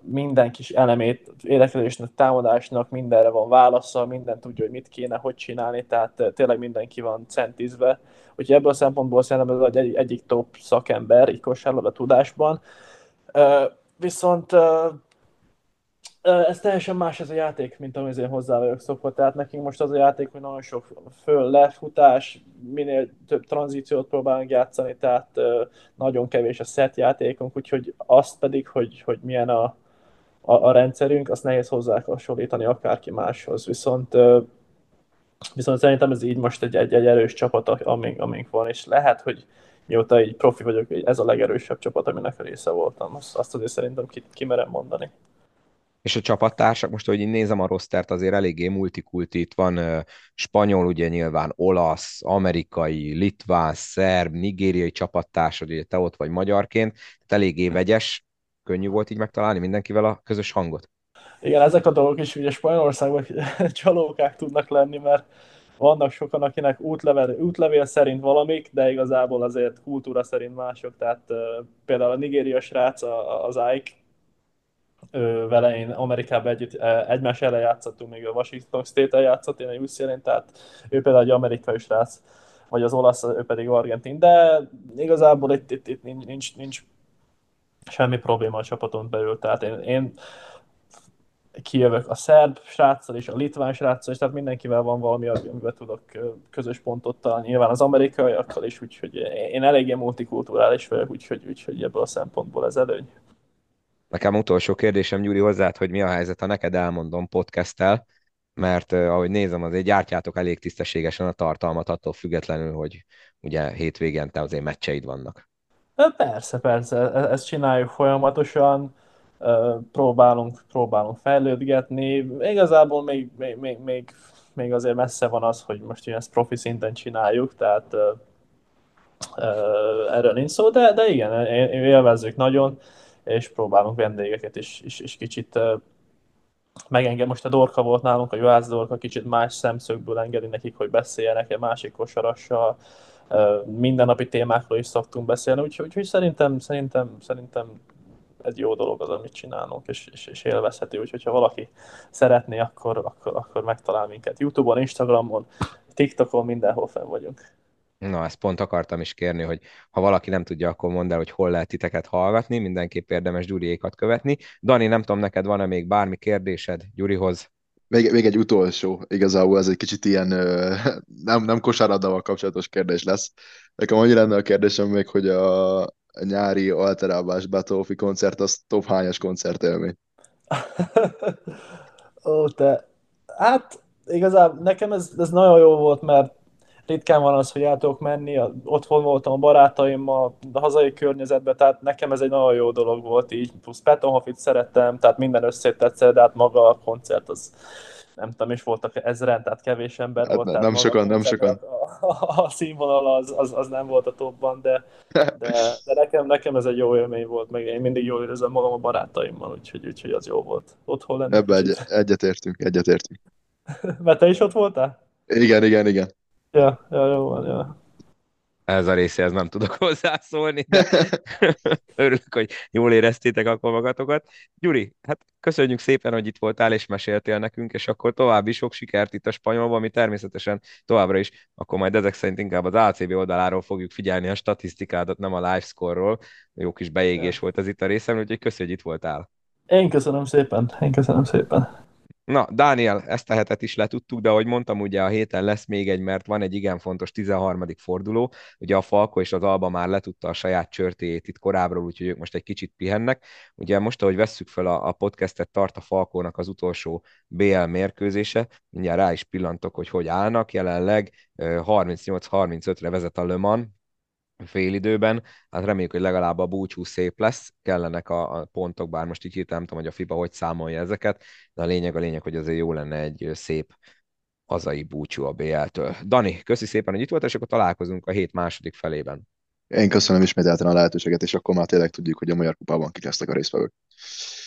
minden kis elemét, érdeklődésnek, támadásnak, mindenre van válasza, minden tudja, hogy mit kéne, hogy csinálni, tehát tényleg mindenki van centizve. Úgyhogy ebből a szempontból szerintem ez egy, egyik top szakember, így kosárlabda tudásban. Viszont ez teljesen más ez a játék, mint amihez én hozzá vagyok szokva. Tehát nekünk most az a játék, hogy nagyon sok föl lefutás, minél több tranzíciót próbálunk játszani, tehát nagyon kevés a set játékunk, úgyhogy azt pedig, hogy, hogy milyen a, a, a rendszerünk, azt nehéz hozzá hasonlítani akárki máshoz. Viszont viszont szerintem ez így most egy, egy, egy erős csapat, amink, amink van, és lehet, hogy mióta így profi vagyok, ez a legerősebb csapat, aminek a része voltam. Azt, azért szerintem ki, kimerem mondani és a csapattársak, most, hogy én nézem a rostert, azért eléggé multikulti, itt van uh, spanyol, ugye nyilván olasz, amerikai, litván, szerb, nigériai csapattársad, ugye te ott vagy magyarként, tehát eléggé vegyes, könnyű volt így megtalálni mindenkivel a közös hangot. Igen, ezek a dolgok is ugye Spanyolországban <laughs> csalókák tudnak lenni, mert vannak sokan, akinek útlevél, útlevél szerint valamik, de igazából azért kultúra szerint mások. Tehát uh, például a nigériai srác, az Ike, vele én Amerikában együtt egymás ellen játszottunk, még a Washington State-el játszott, én a ucla tehát ő például egy amerikai srác, vagy az olasz, ő pedig argentin, de igazából itt, itt, itt nincs, nincs semmi probléma a csapaton belül, tehát én, én kijövök a szerb sráccal és a litván sráccal, és tehát mindenkivel van valami, amivel tudok közös pontot találni. Nyilván az amerikaiakkal is, úgyhogy én eléggé multikulturális vagyok, úgyhogy, úgyhogy ebből a szempontból ez előny. Nekem utolsó kérdésem, Gyuri, hozzád, hogy mi a helyzet, ha neked elmondom podcasttel, mert ahogy nézem, azért gyártjátok elég tisztességesen a tartalmat, attól függetlenül, hogy ugye hétvégén te azért meccseid vannak. Persze, persze, e-, ezt csináljuk folyamatosan, próbálunk, próbálunk fejlődgetni. Igazából még, még, még, még, még azért messze van az, hogy most ilyen profi szinten csináljuk, tehát erről nincs szó, de, de igen, élvezzük nagyon és próbálunk vendégeket is, is, is kicsit megenged. Most a Dorka volt nálunk, a Juhász Dorka kicsit más szemszögből engedi nekik, hogy beszéljenek egy másik kosarassal, mindennapi témákról is szoktunk beszélni, úgyhogy, úgyhogy szerintem, szerintem, szerintem ez jó dolog az, amit csinálunk, és, és, és élvezhető, úgyhogy ha valaki szeretné, akkor, akkor, akkor megtalál minket YouTube-on, Instagramon, TikTokon, mindenhol fenn vagyunk. Na, ezt pont akartam is kérni, hogy ha valaki nem tudja, akkor mondd el, hogy hol lehet titeket hallgatni, mindenképp érdemes Gyuriékat követni. Dani, nem tudom, neked van-e még bármi kérdésed Gyurihoz? Még, még egy utolsó, igazából ez egy kicsit ilyen nem, nem kosárlabdával kapcsolatos kérdés lesz. Nekem annyi lenne a kérdésem még, hogy a nyári alterálás Beethoven koncert, az top hányas koncertélmény? <laughs> Ó, te... Hát igazából nekem ez, ez nagyon jó volt, mert ritkán van az, hogy el tudok menni, otthon voltam a barátaimmal, a hazai környezetben, tehát nekem ez egy nagyon jó dolog volt így, plusz Petonhofit szerettem, tehát minden összét tetszett, de hát maga a koncert az nem tudom, is voltak ezeren, tehát kevés ember hát volt. Nem, nem sokan, nem sokan. A, a, a színvonal az, az, az, nem volt a topban, de, de, de nekem, nekem ez egy jó élmény volt, meg én mindig jól érzem magam a barátaimmal, úgyhogy, úgyhogy az jó volt. Otthon lenni. Ebbe egy, egyetértünk, egyetértünk. <laughs> Mert te is ott voltál? Igen, igen, igen. Ja, ja, jó van, ja. Ez a részéhez nem tudok <laughs> hozzászólni, de <laughs> örülök, hogy jól éreztétek akkor magatokat. Gyuri, hát köszönjük szépen, hogy itt voltál és meséltél nekünk, és akkor további sok sikert itt a spanyolban, ami természetesen továbbra is, akkor majd ezek szerint inkább az ACB oldaláról fogjuk figyelni a statisztikádat, nem a live score-ról. Jó kis beégés ja. volt ez itt a részem, úgyhogy köszönjük, hogy itt voltál. Én köszönöm szépen, én köszönöm szépen. Na, Dániel, ezt a hetet is letudtuk, de ahogy mondtam, ugye a héten lesz még egy, mert van egy igen fontos 13. forduló. Ugye a Falko és az Alba már letudta a saját csörtéjét itt korábbról, úgyhogy ők most egy kicsit pihennek. Ugye most, ahogy vesszük fel a, a podcastet, tart a Falkónak az utolsó BL mérkőzése. Mindjárt rá is pillantok, hogy hogy állnak. Jelenleg 38-35-re vezet a Le Mans, félidőben, hát reméljük, hogy legalább a búcsú szép lesz, kellenek a, a pontok, bár most így hirtelen nem tudom, hogy a FIBA hogy számolja ezeket, de a lényeg a lényeg, hogy azért jó lenne egy szép hazai búcsú a BL-től. Dani, köszi szépen, hogy itt volt, és akkor találkozunk a hét második felében. Én köszönöm ismételten a lehetőséget, és akkor már tényleg tudjuk, hogy a Magyar Kupában kik lesznek a résztvevők.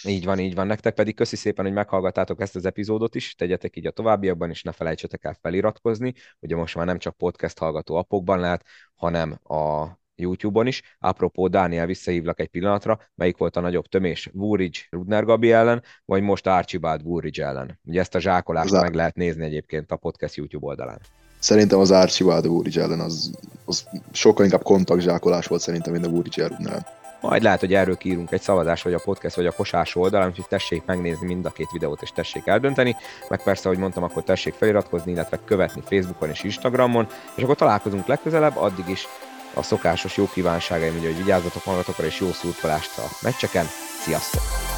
Így van, így van. Nektek pedig köszi szépen, hogy meghallgattátok ezt az epizódot is, tegyetek így a továbbiakban, és ne felejtsetek el feliratkozni. Ugye most már nem csak podcast hallgató appokban lehet, hanem a YouTube-on is. Apropó, Dániel, visszahívlak egy pillanatra, melyik volt a nagyobb tömés, Woolridge Rudner Gabi ellen, vagy most Archibald Woolridge ellen? Ugye ezt a zsákolást az meg lehet nézni egyébként a podcast YouTube oldalán. Szerintem az Archibald Woolridge ellen az, az sokkal inkább kontaktzsákolás volt szerintem, mint a Woolridge ellen. Majd lehet, hogy erről kiírunk egy szavazás, vagy a podcast, vagy a kosás oldalán, úgyhogy tessék megnézni mind a két videót, és tessék eldönteni. Meg persze, ahogy mondtam, akkor tessék feliratkozni, illetve követni Facebookon és Instagramon, és akkor találkozunk legközelebb, addig is a szokásos jó kívánságaim, ugye, hogy vigyázzatok magatokra, és jó szurkolást a meccseken. Sziasztok!